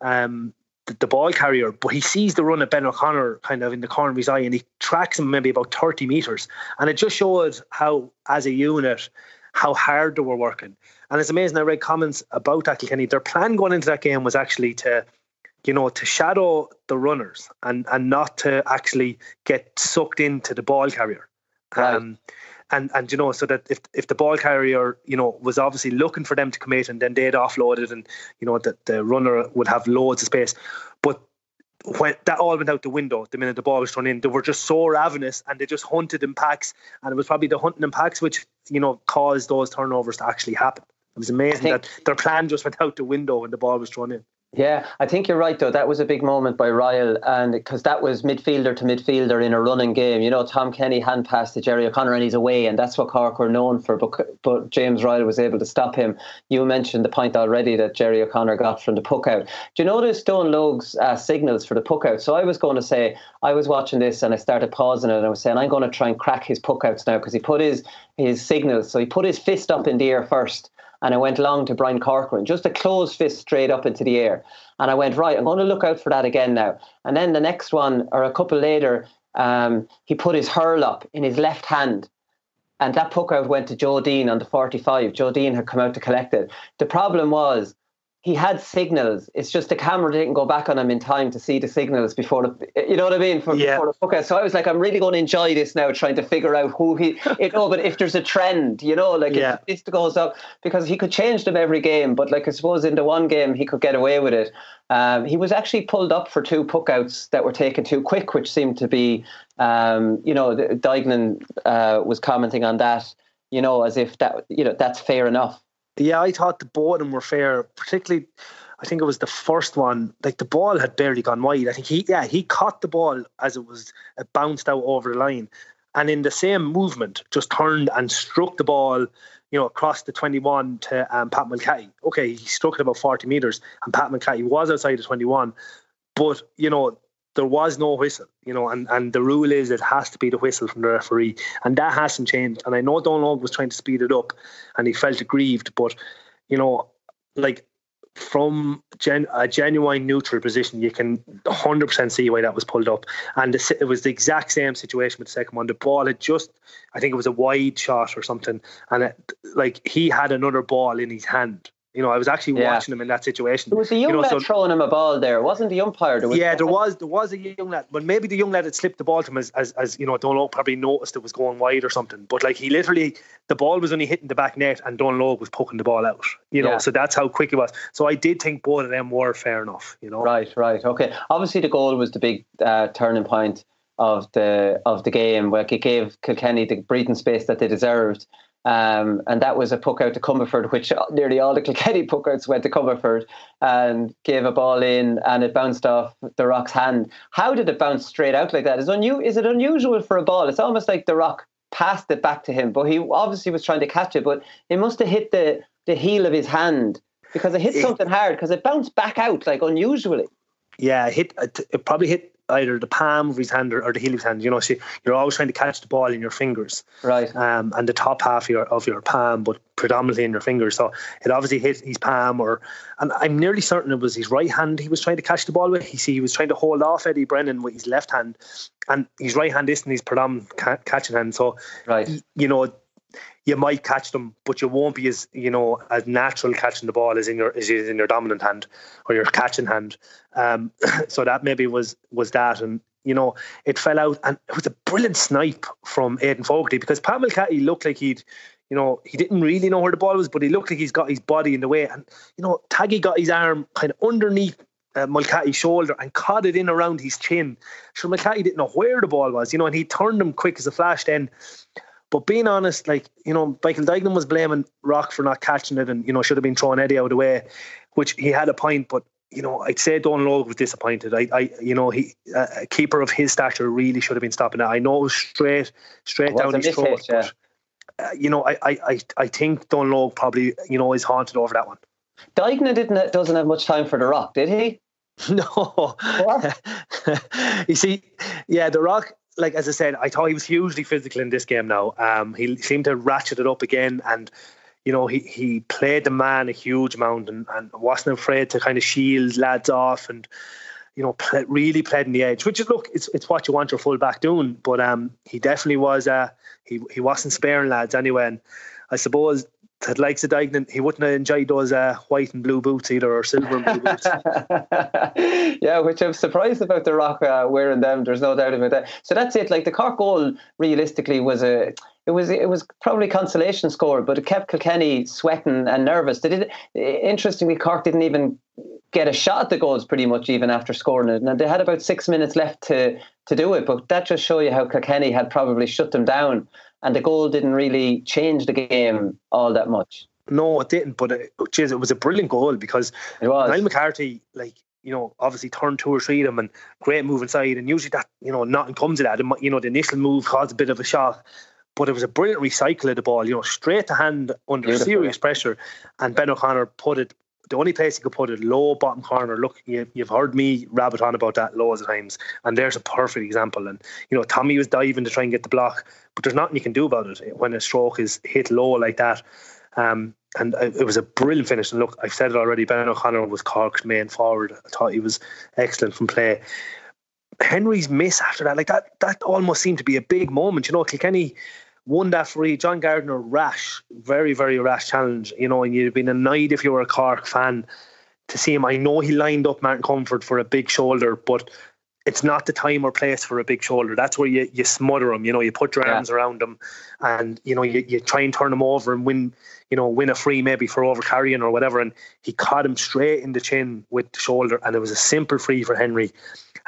um, the, the, ball carrier, but he sees the run of Ben O'Connor kind of in the corner of his eye and he tracks him maybe about 30 metres. And it just showed how, as a unit, how hard they were working. And it's amazing. I read comments about that Kilkenny. Their plan going into that game was actually to, you know, to shadow the runners and and not to actually get sucked into the ball carrier. Right. Um, and and you know so that if if the ball carrier you know was obviously looking for them to commit and then they'd offload it and you know that the runner would have loads of space. But when that all went out the window the minute the ball was thrown in. They were just so ravenous and they just hunted in packs. And it was probably the hunting in packs which you know caused those turnovers to actually happen. It was amazing that their plan just went out the window when the ball was thrown in yeah, I think you're right though. That was a big moment by Ryall, and because that was midfielder to midfielder in a running game. You know, Tom Kenny hand passed to Jerry O'Connor and he's away, and that's what Cork were known for. But but James Ryall was able to stop him. You mentioned the point already that Jerry O'Connor got from the puck out. Do you notice Donal Óg's uh, signals for the puck out? So I was going to say I was watching this and I started pausing it and I was saying I'm going to try and crack his puck outs now because he put his his signals. So he put his fist up in the air first and I went long to Brian Corcoran, just a closed fist straight up into the air. And I went, right, I'm going to look out for that again now. And then the next one, or a couple later, um, he put his hurl up in his left hand. and that puck out went to Joe Deane on the 45. Joe Deane had come out to collect it. The problem was he had signals. It's just the camera didn't go back on him in time to see the signals before the, you know what I mean? For, Yeah. Before the. So I was like, I'm really going to enjoy this now, trying to figure out who he. You know, but if there's a trend, you know, like Yeah. if this goes up, because he could change them every game. But like I suppose in the one game he could get away with it. Um, he was actually pulled up for two puckouts that were taken too quick, which seemed to be, um, you know, Duignan uh, was commenting on that, you know, as if that, you know, that's fair enough. Yeah, I thought the both of them were fair, particularly. I think it was the first one. Like the ball had barely gone wide. I think he, yeah, he caught the ball as it was it bounced out over the line, and in the same movement, just turned and struck the ball, you know, across the twenty-one to um, Pat Mulcahy. Okay, he struck it about forty meters, and Pat Mulcahy was outside the twenty-one, but you know there was no whistle, you know, and, and the rule is it has to be the whistle from the referee, and that hasn't changed. And I know Donald was trying to speed it up, and he felt aggrieved, but you know, like from gen- a genuine neutral position, you can 100% see why that was pulled up. And the, it was the exact same situation with the second one. The ball had just, I think it was a wide shot or something, and it, like he had another ball in his hand. You know, I was actually Yeah. watching him in that situation. There was a young you know, lad so- throwing him a ball there, wasn't the umpire? There was yeah, there was there was a young lad, but maybe the young lad had slipped the ball to him as, as, as you know, Donald probably noticed it was going wide or something. But like he literally, the ball was only hitting the back net, and Donald was poking the ball out. You know, Yeah. so that's how quick it was. So I did think both of them were fair enough. You know, Right, right, okay. Obviously, the goal was the big uh, turning point of the of the game, where it gave Kilkenny the breathing space that they deserved. Um, and that was a puck out to Comerford, which nearly all the Kilkenny puck outs went to Comerford and gave a ball in and it bounced off the Rock's hand. How did it bounce straight out like that? Is, unu- is it unusual for a ball? It's almost like the Rock passed it back to him, but he obviously was trying to catch it, but it must have hit the, the heel of his hand because it hit It- something hard because it bounced back out like unusually. yeah, it hit it, it probably hit either the palm of his hand or, or the heel of his hand. You know, so you're always trying to catch the ball in your fingers, right? Um, and the top half of your of your palm, but predominantly in your fingers. So it obviously hit his palm, or and I'm nearly certain it was his right hand he was trying to catch the ball with. He see he was trying to hold off Eddie Brennan with his left hand, and his right hand isn't his predominant ca- catching hand. So right, you know. You might catch them, but you won't be as you know as natural catching the ball as in your as in your dominant hand or your catching hand. Um, so that maybe was was that, and you know it fell out, and it was a brilliant snipe from Aidan Fogarty because Pat Mulcahy looked like he'd, you know, he didn't really know where the ball was, but he looked like he's got his body in the way, and you know Taggy got his arm kind of underneath uh, Mulcahy's shoulder and caught it in around his chin. So Mulcahy didn't know where the ball was, you know, and he turned him quick as a flash then. But being honest, like, you know, Michael Duignan was blaming Rock for not catching it and, you know, should have been throwing Eddie out of the way, which he had a point. But, you know, I'd say Donal Óg was disappointed. I, I you know, he uh, a keeper of his stature really should have been stopping it. I know it was straight, straight was down his throat. yeah. But, uh, you know, I, I, I, I think Donal Óg probably, you know, is haunted over that one. Duignan didn't doesn't have much time for the Rock, did he? No. you see, yeah, The Rock, like as I said, I thought he was hugely physical in this game now. Um, he seemed to ratchet it up again and you know, he, he played the man a huge amount and, and wasn't afraid to kind of shield lads off and, you know, play, really played in the edge, which is, look, it's it's what you want your full back doing. But um, he definitely was, uh, he, he wasn't sparing lads anyway. And I suppose that likes of Duignan, he wouldn't have enjoyed those uh, white and blue boots either or silver and blue boots. yeah, which I'm surprised about the Rock uh, wearing them. There's no doubt about that. So that's it. Like the Cork goal, realistically, was a it was it was probably consolation score, but it kept Kilkenny sweating and nervous. Did interestingly, Cork didn't even get a shot at the goals pretty much even after scoring it. Now they had about six minutes left to to do it, but that just show you how Kilkenny had probably shut them down, and the goal didn't really change the game all that much. No, it didn't. But it, geez, it was a brilliant goal because it was. Niall McCarthy, like you know, obviously turned two or three of them and great move inside. And usually that you know nothing comes of that. It, you know, the initial move caused a bit of a shock, but it was a brilliant recycle of the ball. You know, straight to hand under Beautiful, serious pressure, and Ben O'Connor put it. The only place you could put it, low bottom corner. Look, you, you've heard me rabbit on about that loads of times, and there's a perfect example. And you know, Tommy was diving to try and get the block, but there's nothing you can do about it when a stroke is hit low like that. Um, and it was a brilliant finish. And look, I've said it already. Ben O'Connor was Cork's main forward. I thought he was excellent from play. Henry's miss after that, like that, that almost seemed to be a big moment. You know, Kilkenny won that free. John Gardiner, rash, very, very rash challenge, you know, and you'd have been annoyed if you were a Cork fan to see him. I know he lined up Martin Comerford for a big shoulder, but it's not the time or place for a big shoulder. That's where you, you smother them. You know, you put your yeah. arms around them, and you know you, you try and turn them over and win. You know, win a free maybe for over carrying or whatever. And he caught him straight in the chin with the shoulder, and it was a simple free for Henry.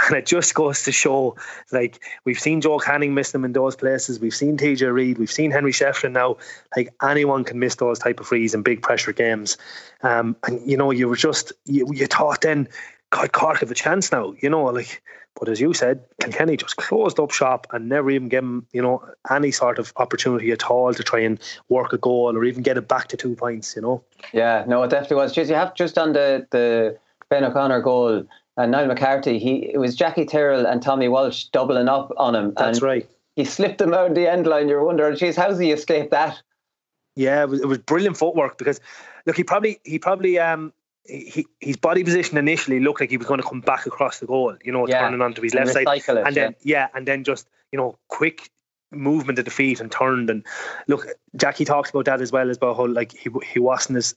And it just goes to show, like we've seen Joe Canning miss them in those places. We've seen TJ Reid. We've seen Henry Shefflin now. Like anyone can miss those type of frees in big pressure games. Um, and you know, you were just you, you thought then, God, Cork have a chance now. You know, like but as you said, Kilkenny just closed up shop and never even gave him, you know, any sort of opportunity at all to try and work a goal or even get it back to two points, you know. Yeah, no, it definitely was. Just you have just on the the Ben O'Connor goal and Niall McCarthy, he it was Jackie Tyrrell and Tommy Walsh doubling up on him. That's right. He slipped him out the end line. You're wondering, geez, how's he escaped that? Yeah, it was, it was brilliant footwork because look, he probably he probably um he, his body position initially looked like he was going to come back across the goal, you know, yeah. turning onto his left side, it, and then yeah. yeah, and then just you know quick movement of the feet and turned and look. Jackie talks about that as well as about how like he he wasn't as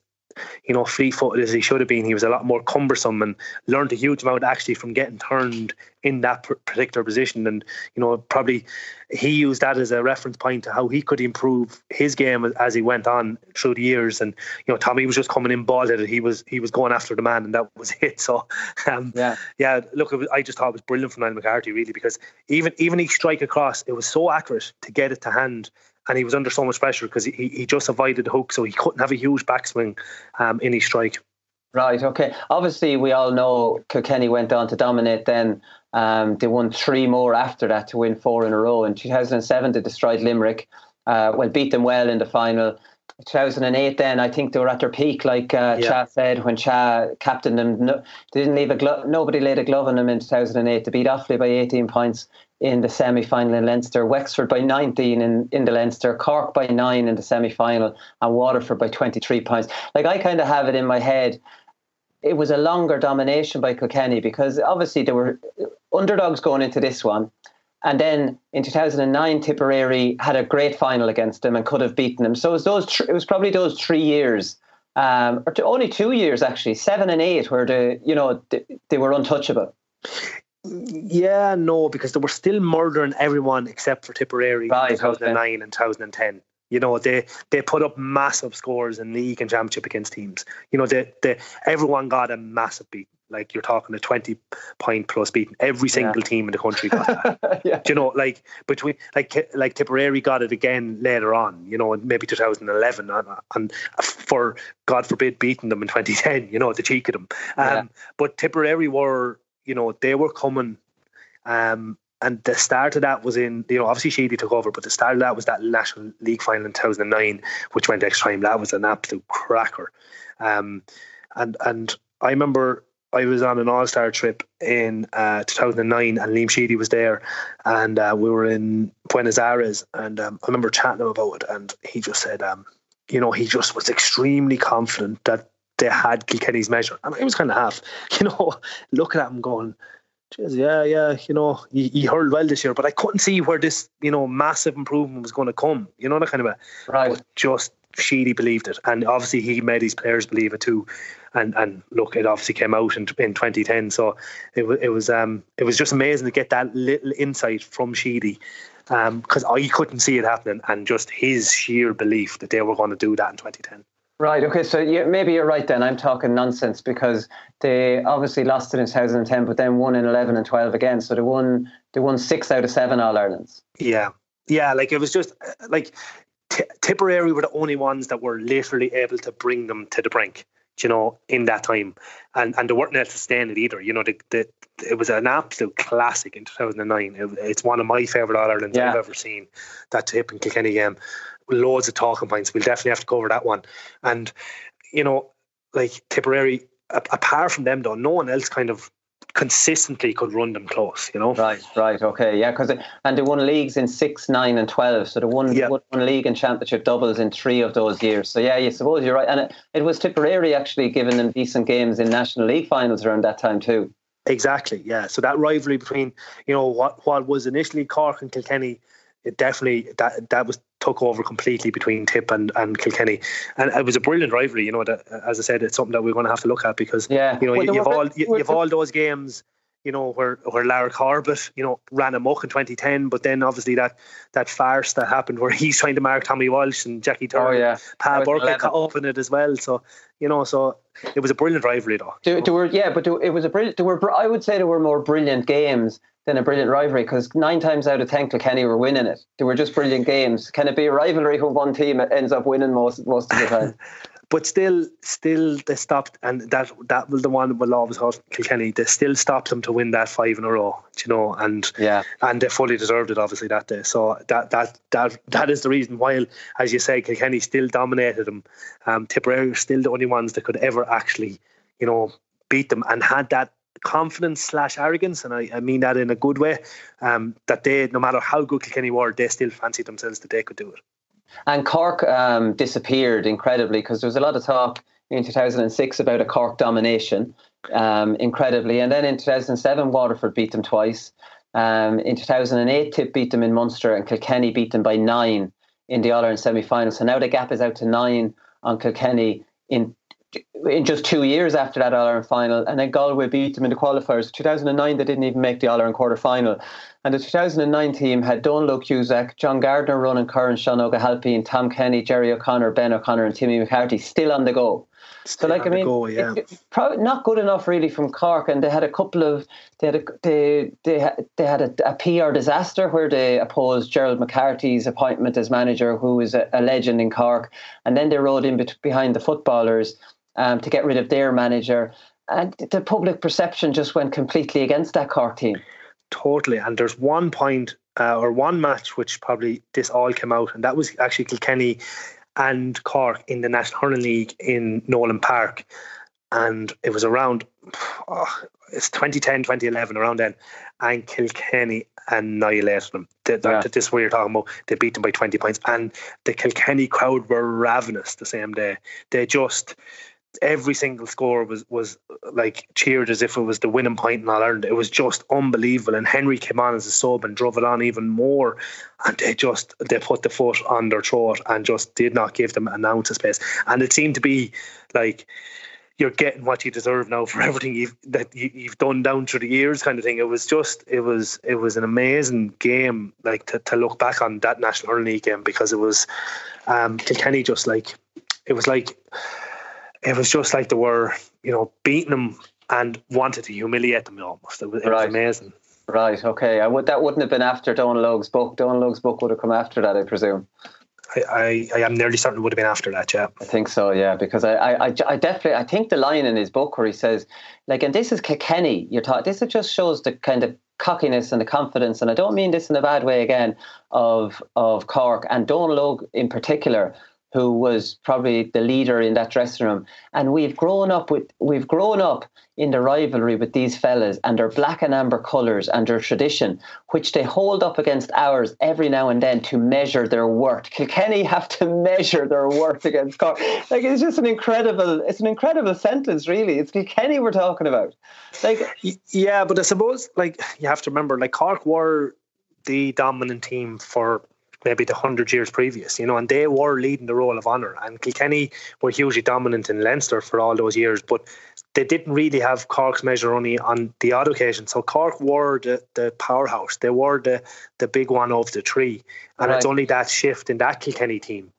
you know, free footed as he should have been. He was a lot more cumbersome and learned a huge amount actually from getting turned in that particular position. And, you know, probably he used that as a reference point to how he could improve his game as he went on through the years. And, you know, Tommy was just coming in ball headed. He was, he was going after the man and that was it. So, um, yeah, yeah, look, was, I just thought it was brilliant from Niall McCarthy, really, because even, even he strike across, it was so accurate to get it to hand and he was under so much pressure because he, he just avoided the hook, so he couldn't have a huge backswing um, in his strike. Right. Okay. Obviously, we all know Kilkenny went on to dominate. Then um, they won three more after that to win four in a row. In 2007, they destroyed Limerick. Uh, well, beat them well in the final. 2008 then I think they were at their peak like uh, yeah. Cha said when Cha captained them no, they didn't leave a glove nobody laid a glove on them in 2008 they beat Offaly by 18 points in the semi-final in Leinster Wexford by 19 in, in the Leinster Cork by 9 in the semi-final and Waterford by 23 points like I kind of have it in my head it was a longer domination by Kilkenny because obviously there were underdogs going into this one and then in 2009, Tipperary had a great final against them and could have beaten them. So it was those. Th- it was probably those three years, um, or only two years actually, seven and eight, where the you know they were untouchable. Yeah, no, because they were still murdering everyone except for Tipperary right, in 2009 okay. and 2010. You know, they they put up massive scores in league and championship against teams. You know, they, they everyone got a massive beat. Like you're talking a 20 point plus beating. Every single yeah. team in the country got that. yeah. you know, like between like like Tipperary got it again later on. You know, maybe 2011, and, and for God forbid beating them in 2010. You know, the cheek of them. Um, yeah. But Tipperary were, you know, they were coming. Um, and the start of that was in, you know, obviously Sheedy took over, but the start of that was that National League final in 2009, which went extra time. That was an absolute cracker. Um, and and I remember I was on an All Star trip in uh, 2009, and Liam Sheedy was there, and uh, we were in Buenos Aires, and um, I remember chatting him about it, and he just said, um, you know, he just was extremely confident that they had Kilkenny's measure, and I was kind of half, you know, looking at him going. Jeez, yeah, yeah, you know, he, he hurled well this year, but I couldn't see where this, you know, massive improvement was going to come. You know, that kind of a right. But just Sheedy believed it, and obviously he made his players believe it too and and look, it obviously came out in, in 2010. So it was it was um it was just amazing to get that little insight from Sheedy, because um, I couldn't see it happening, and just his sheer belief that they were going to do that in 2010. Right. Okay. So maybe you're right. Then I'm talking nonsense because they obviously lost it in 2010, but then won in 11 and 12 again. So they won. They won six out of seven All Irelands. Yeah. Yeah. Like it was just uh, like T- Tipperary were the only ones that were literally able to bring them to the brink you know, in that time. And and they weren't able to stand it either. You know, the, the, it was an absolute classic in 2009. It, it's one of my favourite All Irelands yeah. I've ever seen. That Tip and Kilkenny game. Loads of talking points. We'll definitely have to cover that one. And, you know, like Tipperary, apart from them, though, no one else kind of consistently could run them close, you know. Right, right, okay, yeah, because and they won leagues in six, nine, and twelve. So they won, yeah. won league and championship doubles in three of those years. So yeah, you suppose you're right, and it, it was Tipperary actually giving them decent games in national league finals around that time too. Exactly, yeah. So that rivalry between you know what what was initially Cork and Kilkenny it definitely that that was took over completely between Tip and, and Kilkenny, and it was a brilliant rivalry. You know, that, as I said, it's something that we're going to have to look at because yeah. you know Well, you, you've all you, you've all those games. You know where where Lar Corbett, you know, ran amok in 2010, but then obviously that that farce that happened where he's trying to mark Tommy Walsh and Jackie oh, Turner, Oh, yeah. Pa That Burke 11. got up in it as well. So you know, so it was a brilliant rivalry though. There, there were yeah, but there, it was a brilliant. There were I would say there were more brilliant games than a brilliant rivalry because nine times out of ten Kilkenny were winning it. They were just brilliant games. Can it be a rivalry when one team ends up winning most most of the time? but still, still they stopped, and that that was the one that will always hurt Kilkenny. They still stopped them to win that five in a row, you know, and yeah, and they fully deserved it, obviously that day. So that that that that is the reason. While, as you say, Kilkenny still dominated them, um, Tipperary were still the only ones that could ever actually, you know, beat them and had that confidence slash arrogance, and I, I mean that in a good way. Um, that they, no matter how good Kilkenny were, they still fancied themselves that they could do it. And Cork um, disappeared incredibly because there was a lot of talk in 2006 about a Cork domination, um, incredibly. And then in 2007, Waterford beat them twice. Um, in 2008, Tip beat them in Munster, and Kilkenny beat them by nine in the All Ireland semi final. So now the gap is out to nine on Kilkenny in in just two years after that All Ireland final. And then Galway beat them in the qualifiers. 2009, they didn't even make the All Ireland quarter final. And the 2009 team had Donal Óg Cusack, John Gardiner Ronan Curran, Sean Ó hAilpín, Tom Kenny, Jerry O'Connor, Ben O'Connor, and Timmy McCarthy still on the go. so, like, I on the mean, go, yeah. it- it- probably not good enough really from Cork, and they had a couple of they had a, they they had, they had a, a PR disaster where they opposed Gerald McCarthy's appointment as manager, who was a, a legend in Cork, and then they rode in bet- behind the footballers um, to get rid of their manager, and the public perception just went completely against that Cork team. Totally. And there's one point uh, or one match which probably this all came out, and that was actually Kilkenny and Cork in the National Hurling League in Nowlan Park. And it was around, oh, it's 2010, 2011, around then. And Kilkenny annihilated them. Th- that- Yeah. This is what you're talking about. They beat them by 20 points. And the Kilkenny crowd were ravenous the same day. They just, every single score was was like cheered as if it was the winning point in All Ireland. It was just unbelievable. And Henry came on as a sub and drove it on even more. And they just they put the foot on their throat and just did not give them an ounce of space. And it seemed to be like you're getting what you deserve now for everything you've that you, you've done down through the years, kind of thing. It was just, it was, it was an amazing game, like to, to look back on that National Hurling League game because it was um, Kilkenny just like it was like it was just like they were, you know, beating them and wanted to humiliate them almost. It was, it was Right. amazing. Right. Okay. I would. That wouldn't have been after Donal Óg's book. Donal Óg's book would have come after that, I presume. I, I, I am nearly certain it would have been after that, yeah. I think so, yeah, because I, I, I, definitely, I think the line in his book where he says, like, and this is Kilkenny, you're taught, this just shows the kind of cockiness and the confidence, and I don't mean this in a bad way again, of of Cork and Donal Óg in particular, who was probably the leader in that dressing room. And we've grown up with, we've grown up in the rivalry with these fellas and their black and amber colours and their tradition, which they hold up against ours every now and then to measure their worth. Kilkenny have to measure their worth against Cork. Like it's just an incredible, it's an incredible sentence, really. It's Kilkenny we're talking about. Like Yeah, but I suppose like you have to remember, like Cork were the dominant team for maybe the hundred years previous, you know, and they were leading the roll of honour. And Kilkenny were hugely dominant in Leinster for all those years, but they didn't really have Cork's measure only on the odd occasion. So Cork were the, the powerhouse. They were the the big one of the three. And it's only that shift in that Kilkenny team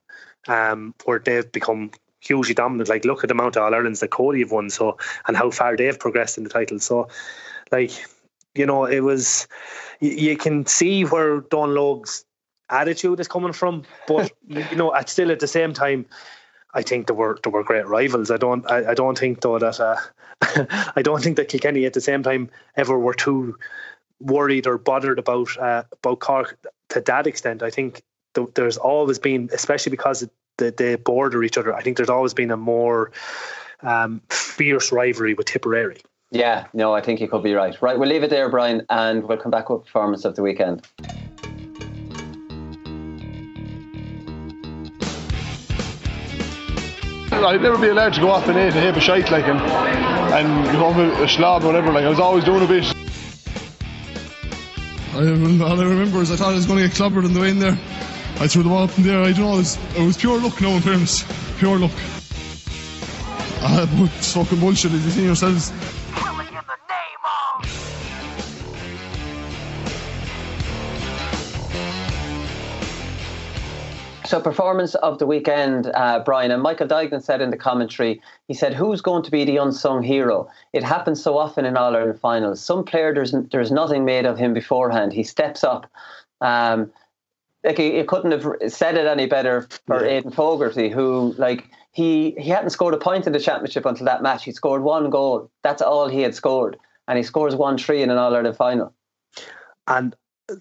um, where they've become hugely dominant. Like look at the amount of All Irelands that Cody have won, so and how far they've progressed in the title. So, like you know, it was you, you can see where Donal Óg's attitude is coming from, but you know, at still at the same time. I think there were there were great rivals. I don't I, I don't think though that uh, I don't think that Kilkenny at the same time ever were too worried or bothered about uh, about Cork to that extent. I think th- there's always been, especially because they, they border each other. I think there's always been a more um, fierce rivalry with Tipperary. Yeah, no, I think you could be right. Right, we'll leave it there, Brian, and we'll come back with performance of the weekend. I'd never be allowed to go off in eight and have a shite like him and go with a slob or whatever. Like I was always doing a bit. I, all I remember is I thought I was going to get clobbered on the way in there. I threw the ball up in there. I don't know. It was, it was pure luck, no, in fairness. Pure luck. Uh, but it's fucking bullshit, as you see yourselves. So, performance of the weekend, uh, Brian, and Michael Duignan said in the commentary, he said, Who's going to be the unsung hero? It happens so often in All Ireland finals. Some player, there's, there's nothing made of him beforehand. He steps up. Um, like he, he, couldn't have said it any better for yeah. Aidan Fogarty, who like he he hadn't scored a point in the championship until that match. He scored one goal. That's all he had scored, and he scores one three in an All Ireland final. And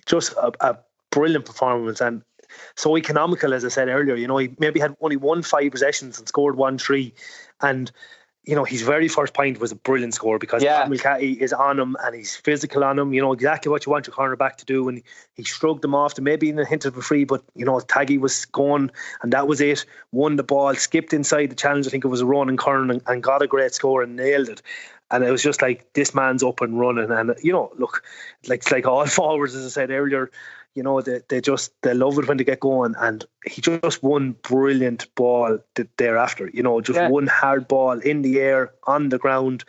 just a, a brilliant performance, and so economical, as I said earlier. You know, he maybe had only won five possessions and scored one three, and you know, his very first point was a brilliant score because yeah. Is on him and he's physical on him. You know exactly what you want your cornerback to do, and he, shrugged him off to maybe in a hint of a free, but you know Taggy was gone, and that was it. Won the ball, skipped inside the challenge. I think it was a run and Kern and, and got a great score and nailed it. And it was just like this man's up and running, and you know, look, like like all forwards, as I said earlier, you know, they, they just they love it when they get going. And he just won brilliant ball thereafter. You know, just yeah. one hard ball in the air on the ground.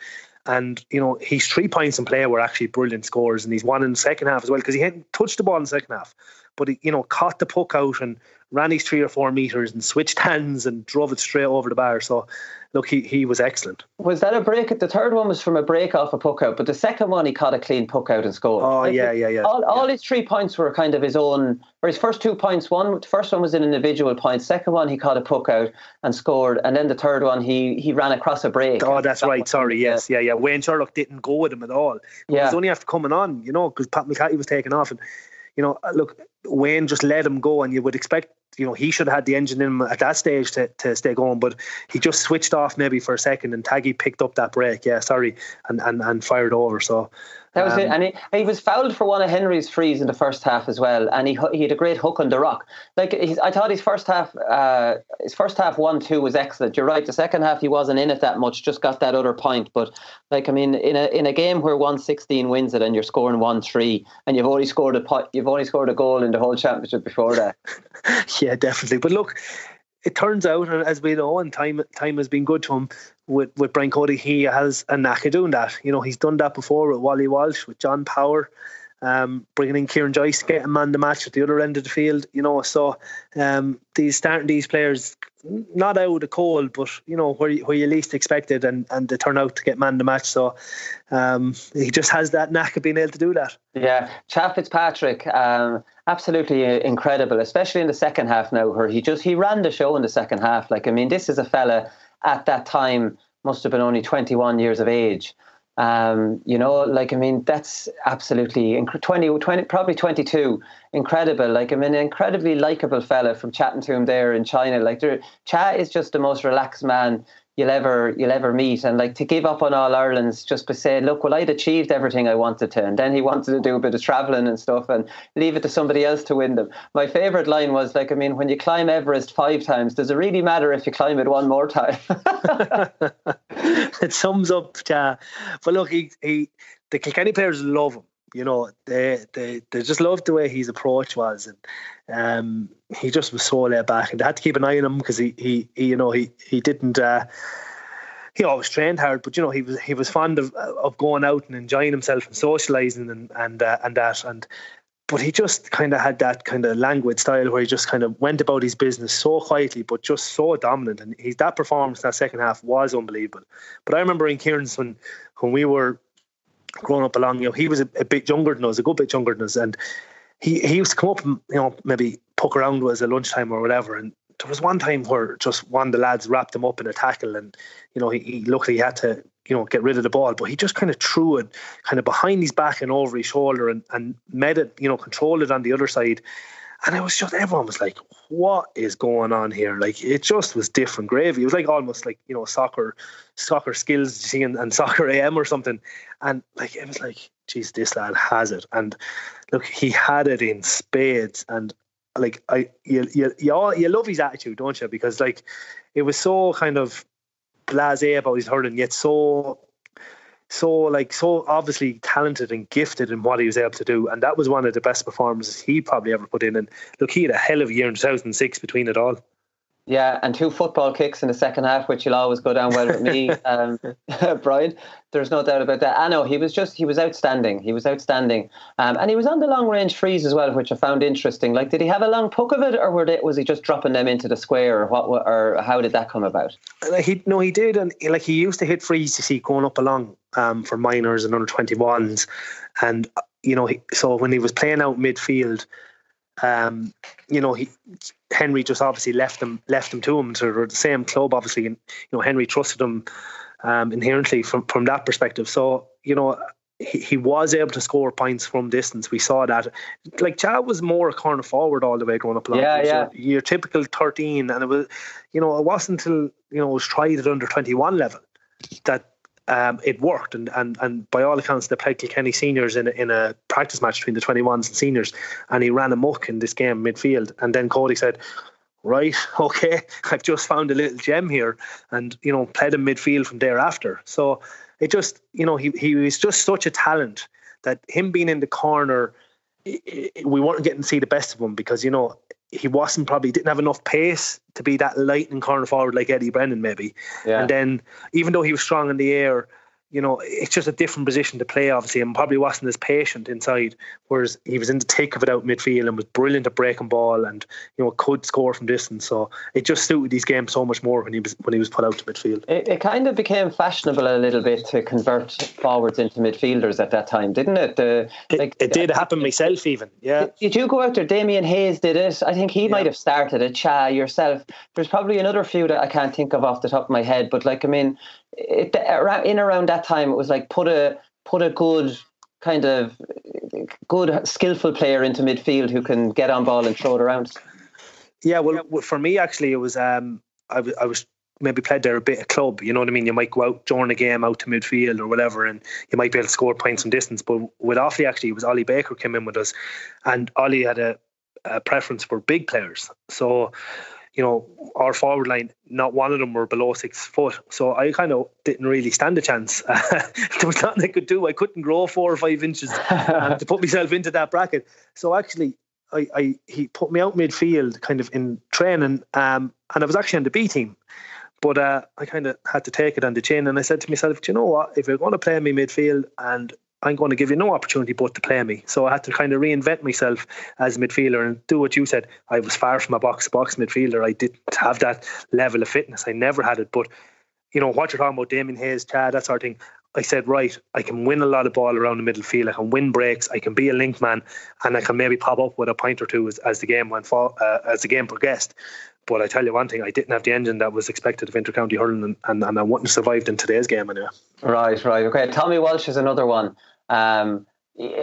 And you know, his three points in play were actually brilliant scores, and he's won in the second half as well because he hadn't touched the ball in the second half, but he, you know, caught the puck out and ran his three or four meters and switched hands and drove it straight over the bar. So look, he, he was excellent. Was that a break? The third one was from a break off a puck out, but the second one he caught a clean puck out and scored. Oh like, yeah, yeah, yeah. All, yeah. all his three points were kind of his own. Or his first two points, one the first one was an individual point. Second one he caught a puck out and scored, and then the third one he he ran across a break. Oh, that's right. Sorry, yes, yeah, yeah. Wayne Sherlock didn't go with him at all. He yeah. was only after coming on, you know, because Pat Mulcahy was taking off and you know, uh, look, Wayne just let him go, and you would expect you know, he should have had the engine in him at that stage to, to stay going, but he just switched off maybe for a second and Taggy picked up that break, yeah, sorry, and, and, and fired over. So that was um, it. And he, he was fouled for one of Henry's frees in the first half as well. And he he had a great hook on the rock. Like I thought his first half, uh, his first half one two was excellent. You're right. The second half he wasn't in it that much. Just got that other point. But like I mean, in a in a game where one sixteen wins it and you're scoring one three and you've only scored a point, you've only scored a goal in the whole championship before that. yeah, definitely. But look, it turns out, uh, as we know, and time time has been good to him with, with Brian Cody, he has a knack of doing that. You know, he's done that before with Wally Walsh, with John Power, um, bringing in Kieran Joyce, getting man the match at the other end of the field. You know, so um, these starting these players not out of the cold, but you know where you, where you least expected, and and they turn out to get man the match. So um, he just has that knack of being able to do that. Yeah, Cha Fitzpatrick, um, absolutely incredible, especially in the second half now, where he just he ran the show in the second half. Like I mean, this is a fella at that time must have been only 21 years of age. Um, you know, like, I mean, that's absolutely inc- 20, 20, probably 22. Incredible. Like, I mean, an incredibly likable fella from chatting to him there in China. Like, Cha is just the most relaxed man you'll ever you'll ever meet. And like to give up on all Ireland's just by saying look well I'd achieved everything I wanted to and then he wanted to do a bit of travelling and stuff and leave it to somebody else to win them. My favourite line was like I mean when you climb Everest five times does it really matter if you climb it one more time? It sums up yeah but look he, he the Kilkenny players love him you know, they they they just loved the way his approach was, and um, he just was so laid back, and they had to keep an eye on him because he, he he you know he he didn't. Uh, he always trained hard, but you know he was he was fond of of going out and enjoying himself and socializing and and uh, and that and but he just kind of had that kind of languid style where he just kind of went about his business so quietly, but just so dominant. And he's that performance in that second half was unbelievable. But I remember in Kieran's when when we were growing up along, you know, he was a, a, bit younger than us, a good bit younger than us, and he he used to come up and you know maybe poke around with us at lunchtime or whatever. And there was one time where just one of the lads wrapped him up in a tackle, and you know he, he luckily had to you know get rid of the ball, but he just kind of threw it kind of behind his back and over his shoulder and and made it you know controlled it on the other side. And it was just everyone was like, "What is going on here?" Like it just was different gravy. It was like almost like you know soccer, soccer skills in soccer AM or something. And like it was like, "Geez, this lad has it." And look, he had it in spades. And like I, you you you, all, you love his attitude, don't you? Because like it was so kind of blasé about his hurling, yet so so like so obviously talented and gifted in what he was able to do, and that was one of the best performances he probably ever put in. And look, he had a hell of a year in 2006 between it all. Yeah, and two football kicks in the second half, which will always go down well with me, um, Brian. There's no doubt about that. I know he was just he was outstanding. He was outstanding, um, and he was on the long range frees as well, which I found interesting. Like, did he have a long poke of it, or were they, was he just dropping them into the square, or what? Or how did that come about? He no, he did, and like he used to hit frees. You see, going up along um, for minors and under twenty ones, and you know, he, so when he was playing out midfield um, you know, he Henry just obviously left them left them to him. So they're the same club, obviously, and you know Henry trusted him um, inherently from from that perspective. So you know. He, he was able to score points from distance. We saw that. Like Cha was more a corner forward all the way going up. Yeah, yeah. Your, your typical thirteen, and it was, you know, it wasn't until you know it was tried at under twenty one level that um, it worked. And, and and by all accounts, they played Kilkenny seniors in a, in a practice match between the 21s and seniors, and he ran amok in this game midfield. And then Cody said, right, okay, I've just found a little gem here, and you know, played in midfield from thereafter. So it just, you know, he he was just such a talent that him being in the corner, we weren't getting to see the best of him because you know he wasn't probably didn't have enough pace to be that lightning corner forward like Eddie Brennan maybe. Yeah. And then even though he was strong in the air, you know, it's just a different position to play, obviously, and probably wasn't as patient inside. Whereas he was in the take of it out midfield and was brilliant at breaking ball and you know could score from distance. So it just suited these games so much more when he was when he was put out to midfield. It, it kind of became fashionable a little bit to convert forwards into midfielders at that time, didn't it? The, it, like, it did happen myself, even. Yeah. Did, did, you go out there? Damien Hayes did it. I think he yeah. might have started it. Cha yourself. There's probably another few that I can't think of off the top of my head, but like I mean it, in around that time, it was like put a put a good kind of good skillful player into midfield who can get on ball and throw it around. Yeah, well, for me actually, it was um, I, w- I was maybe played there a bit of club. You know what I mean? You might go out during a game out to midfield or whatever, and you might be able to score points from distance. But with Offaly, actually, it was Ollie Baker came in with us, and Ollie had a, a preference for big players. So you know, our forward line, not one of them were below six foot. So I kind of didn't really stand a chance. there was nothing I could do. I couldn't grow four or five inches um, to put myself into that bracket. So actually, I, I he put me out midfield kind of in training, um, and I was actually on the B team. But uh, I kind of had to take it on the chin, and I said to myself, "Do you know what? If you're going to play me midfield and I'm going to give you no opportunity but to play me. So I had to kind of reinvent myself as a midfielder and do what you said. I was far from a box box midfielder. I didn't have that level of fitness. I never had it. But, you know, what you're talking about, Damien Hayes, Cha, that sort of thing. I said, right, I can win a lot of ball around the middle field. I can win breaks. I can be a link man, and I can maybe pop up with a point or two as, as the game went for, uh, as the game progressed. But I tell you one thing, I didn't have the engine that was expected of intercounty hurling, and, and, and I wouldn't have survived in today's game anyway. Right, right, okay. Tommy Walsh is another one. Um,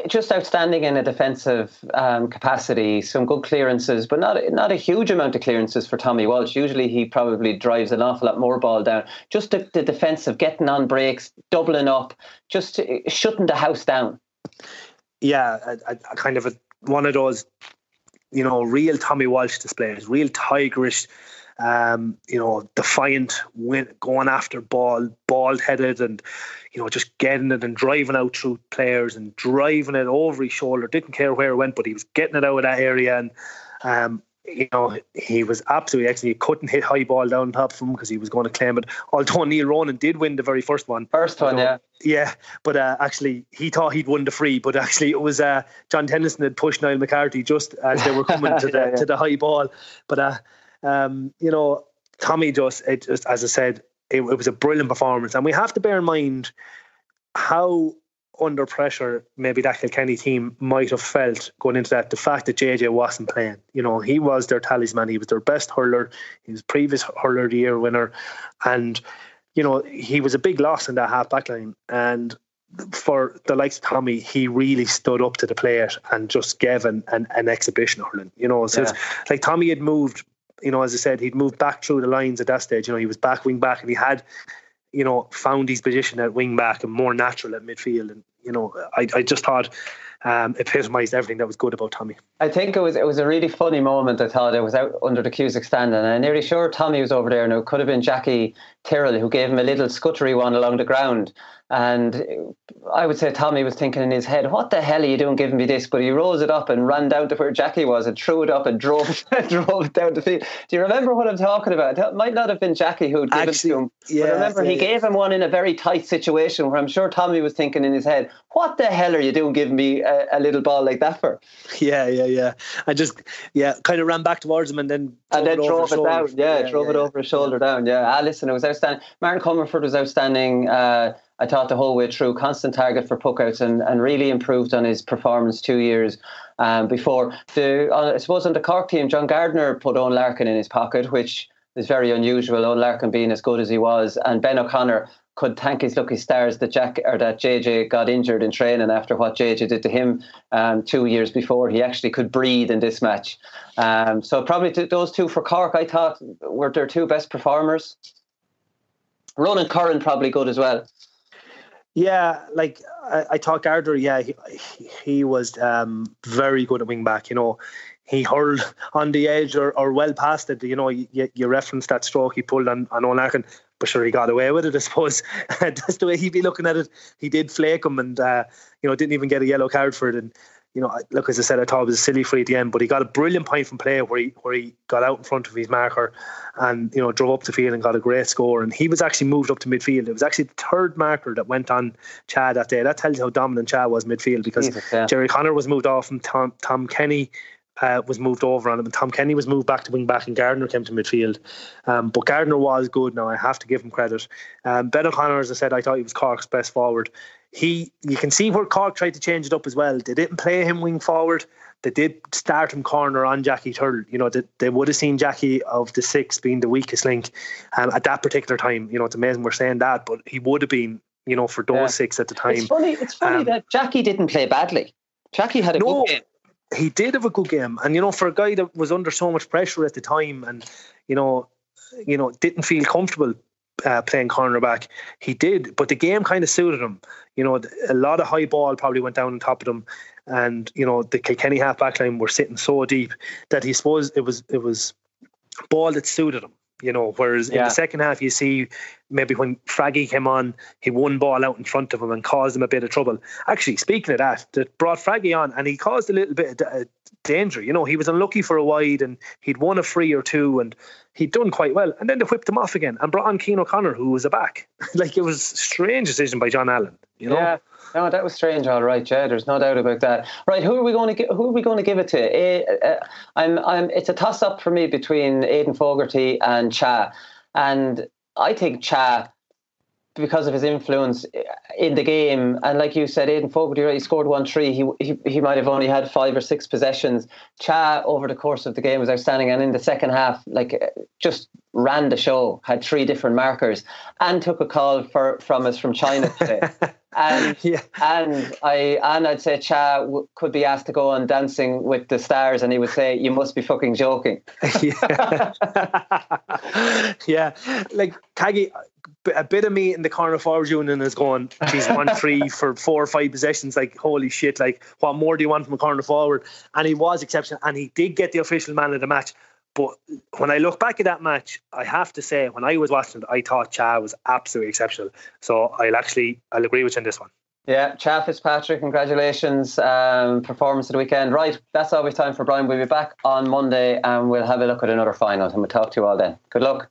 just outstanding in a defensive um, capacity. Some good clearances, but not not a huge amount of clearances for Tommy Walsh. Usually, he probably drives an awful lot more ball down. Just the, the defensive, getting on breaks, doubling up, just shutting the house down. Yeah, a, a kind of a, one of those, you know, real Tommy Walsh displays, real tigerish um, you know, defiant, win, going after ball, bald headed, and you know, just getting it and driving out through players and driving it over his shoulder. Didn't care where it went, but he was getting it out of that area. And um, you know, he was absolutely excellent. You couldn't hit high ball down top of him because he was going to claim it. Although Neil Ronan did win the very first one. First one, yeah. Yeah, but uh, actually, he thought he'd won the free, but actually, it was uh, John Tennyson had pushed Niall McCarthy just as they were coming to the yeah, yeah. to the high ball. But uh, um, you know, Tommy just, it just as I said, it, it was a brilliant performance, and we have to bear in mind how under pressure maybe that Kilkenny team might have felt going into that. The fact that JJ wasn't playing, you know, he was their talisman. He was their best hurler. He was previous hurler of the year winner, and you know he was a big loss in that half back line. And for the likes of Tommy, he really stood up to the plate and just gave an, an, an exhibition hurling. You know, so yeah. like Tommy had moved you know, as I said, he'd moved back through the lines at that stage. You know, he was back wing back, and he had, you know, found his position at wing back and more natural at midfield. And you know, I, I just thought um, epitomised everything that was good about Tommy. I think it was it was a really funny moment. I thought it was out under the Cusack stand, and I'm nearly sure Tommy was over there. Now it could have been Jackie Tyrrell who gave him a little scuttery one along the ground. And I would say Tommy was thinking in his head, "What the hell are you doing giving me this?" But he rose it up and ran down to where Jackie was and threw it up and drove drove it down the field. Do you remember what I'm talking about? It might not have been Jackie who'd given it to him. yeah, but remember, yeah, he yeah. gave him one in a very tight situation where I'm sure Tommy was thinking in his head, "What the hell are you doing giving me a, a little ball like that for?" Yeah, yeah, yeah. I just yeah, kind of ran back towards him and then and then drove his it down. Yeah, drove yeah, it yeah. over his shoulder down. Yeah, ah, listen, it was outstanding. Martin Comerford was outstanding. Uh, I thought the whole way through, constant target for puckouts, and, and really improved on his performance two years um, before. The I suppose on the Cork team, John Gardiner put Eoin Larkin in his pocket, which is very unusual. Eoin Larkin being as good as he was, and Ben O'Connor could thank his lucky stars that Jack or that JJ got injured in training after what JJ did to him um, two years before. He actually could breathe in this match. Um, so probably those two for Cork, I thought were their two best performers. Ronan Curran probably good as well. Yeah, like I, I thought Gardiner, yeah, he, he was um, very good at wing back. You know, he hurled on the edge or, or well past it. You know, you, you referenced that stroke he pulled on, on Eoin Larkin, but sure, he got away with it, I suppose. That's the way he'd be looking at it. He did flake him and, uh, you know, didn't even get a yellow card for it. And, you know, I- look, as I said, I thought it was a silly free at the end, but he got a brilliant point from play where he where he got out in front of his marker and you know drove up the field and got a great score. And he was actually moved up to midfield. It was actually the third marker that went on Cha that day. That tells you how dominant Cha was midfield because Jesus, yeah. Jerry Connor was moved off and Tom Tom Kenny. Uh, was moved over on him, and Tom Kenny was moved back to wing back, and Gardiner came to midfield. Um, but Gardiner was good. Now I have to give him credit. Um, ben O'Connor, as I said, I thought he was Cork's best forward he you can see where Cork tried to change it up as well. They didn't play him wing forward. They did start him corner on Jackie Tyrrell. You know, they, they would have seen Jackie of the six being the weakest link um, at that particular time. You know, it's amazing we're saying that, but he would have been, you know, for those Yeah. six at the time. It's funny. It's funny Um, that Jackie didn't play badly. Jackie had a No. good game. he did have a good game, and you know, for a guy that was under so much pressure at the time, and you know, you know, didn't feel comfortable uh, playing cornerback, he did. But the game kind of suited him. You know, a lot of high ball probably went down on top of him, and you know, the Kilkenny half back line were sitting so deep that he suppose it was it was ball that suited him. You know, whereas in the second half, you see maybe when Fraggy came on, he won ball out in front of him and caused him a bit of trouble. Actually, speaking of that, that brought Fraggy on and he caused a little bit of uh, danger. You know, he was unlucky for a wide and he'd won a free or two and he'd done quite well. And then they whipped him off again and brought on Keane O'Connor, who was a back. like it was a strange decision by John Allen. You know, Yeah. No, that was strange. All right, yeah. There's no doubt about that. Right, who are we going to gi- who are we going to give it to? Eh, uh, I'm, I'm. It's a toss up for me between Aidan Fogarty and Cha, and I think Cha, because of his influence in the game, and like you said, Aidan Fogarty, he scored one three. He, he he might have only had five or six possessions. Cha over the course of the game was outstanding, and in the second half, like eh, just ran the show. Had three different markers, and took a call for from us from China today. And Yeah. and I and I'd say Cha w- could be asked to go on Dancing with the Stars, and he would say, "You must be fucking joking." yeah. yeah. Like Taggy, a bit of me in the corner forwards union is going, geez, one three for four or five possessions. Like, holy shit, like, what more do you want from a corner forward? And he was exceptional. And he did get the official man of the match. But when I look back at that match, I have to say, when I was watching it, I thought Cha was absolutely exceptional. So I'll actually, I'll agree with you on this one. Yeah, Cha Fitzpatrick, congratulations. Um, performance of the weekend. Right, that's all we've time for Brian. We'll be back on Monday and we'll have a look at another final and we'll talk to you all then. Good luck.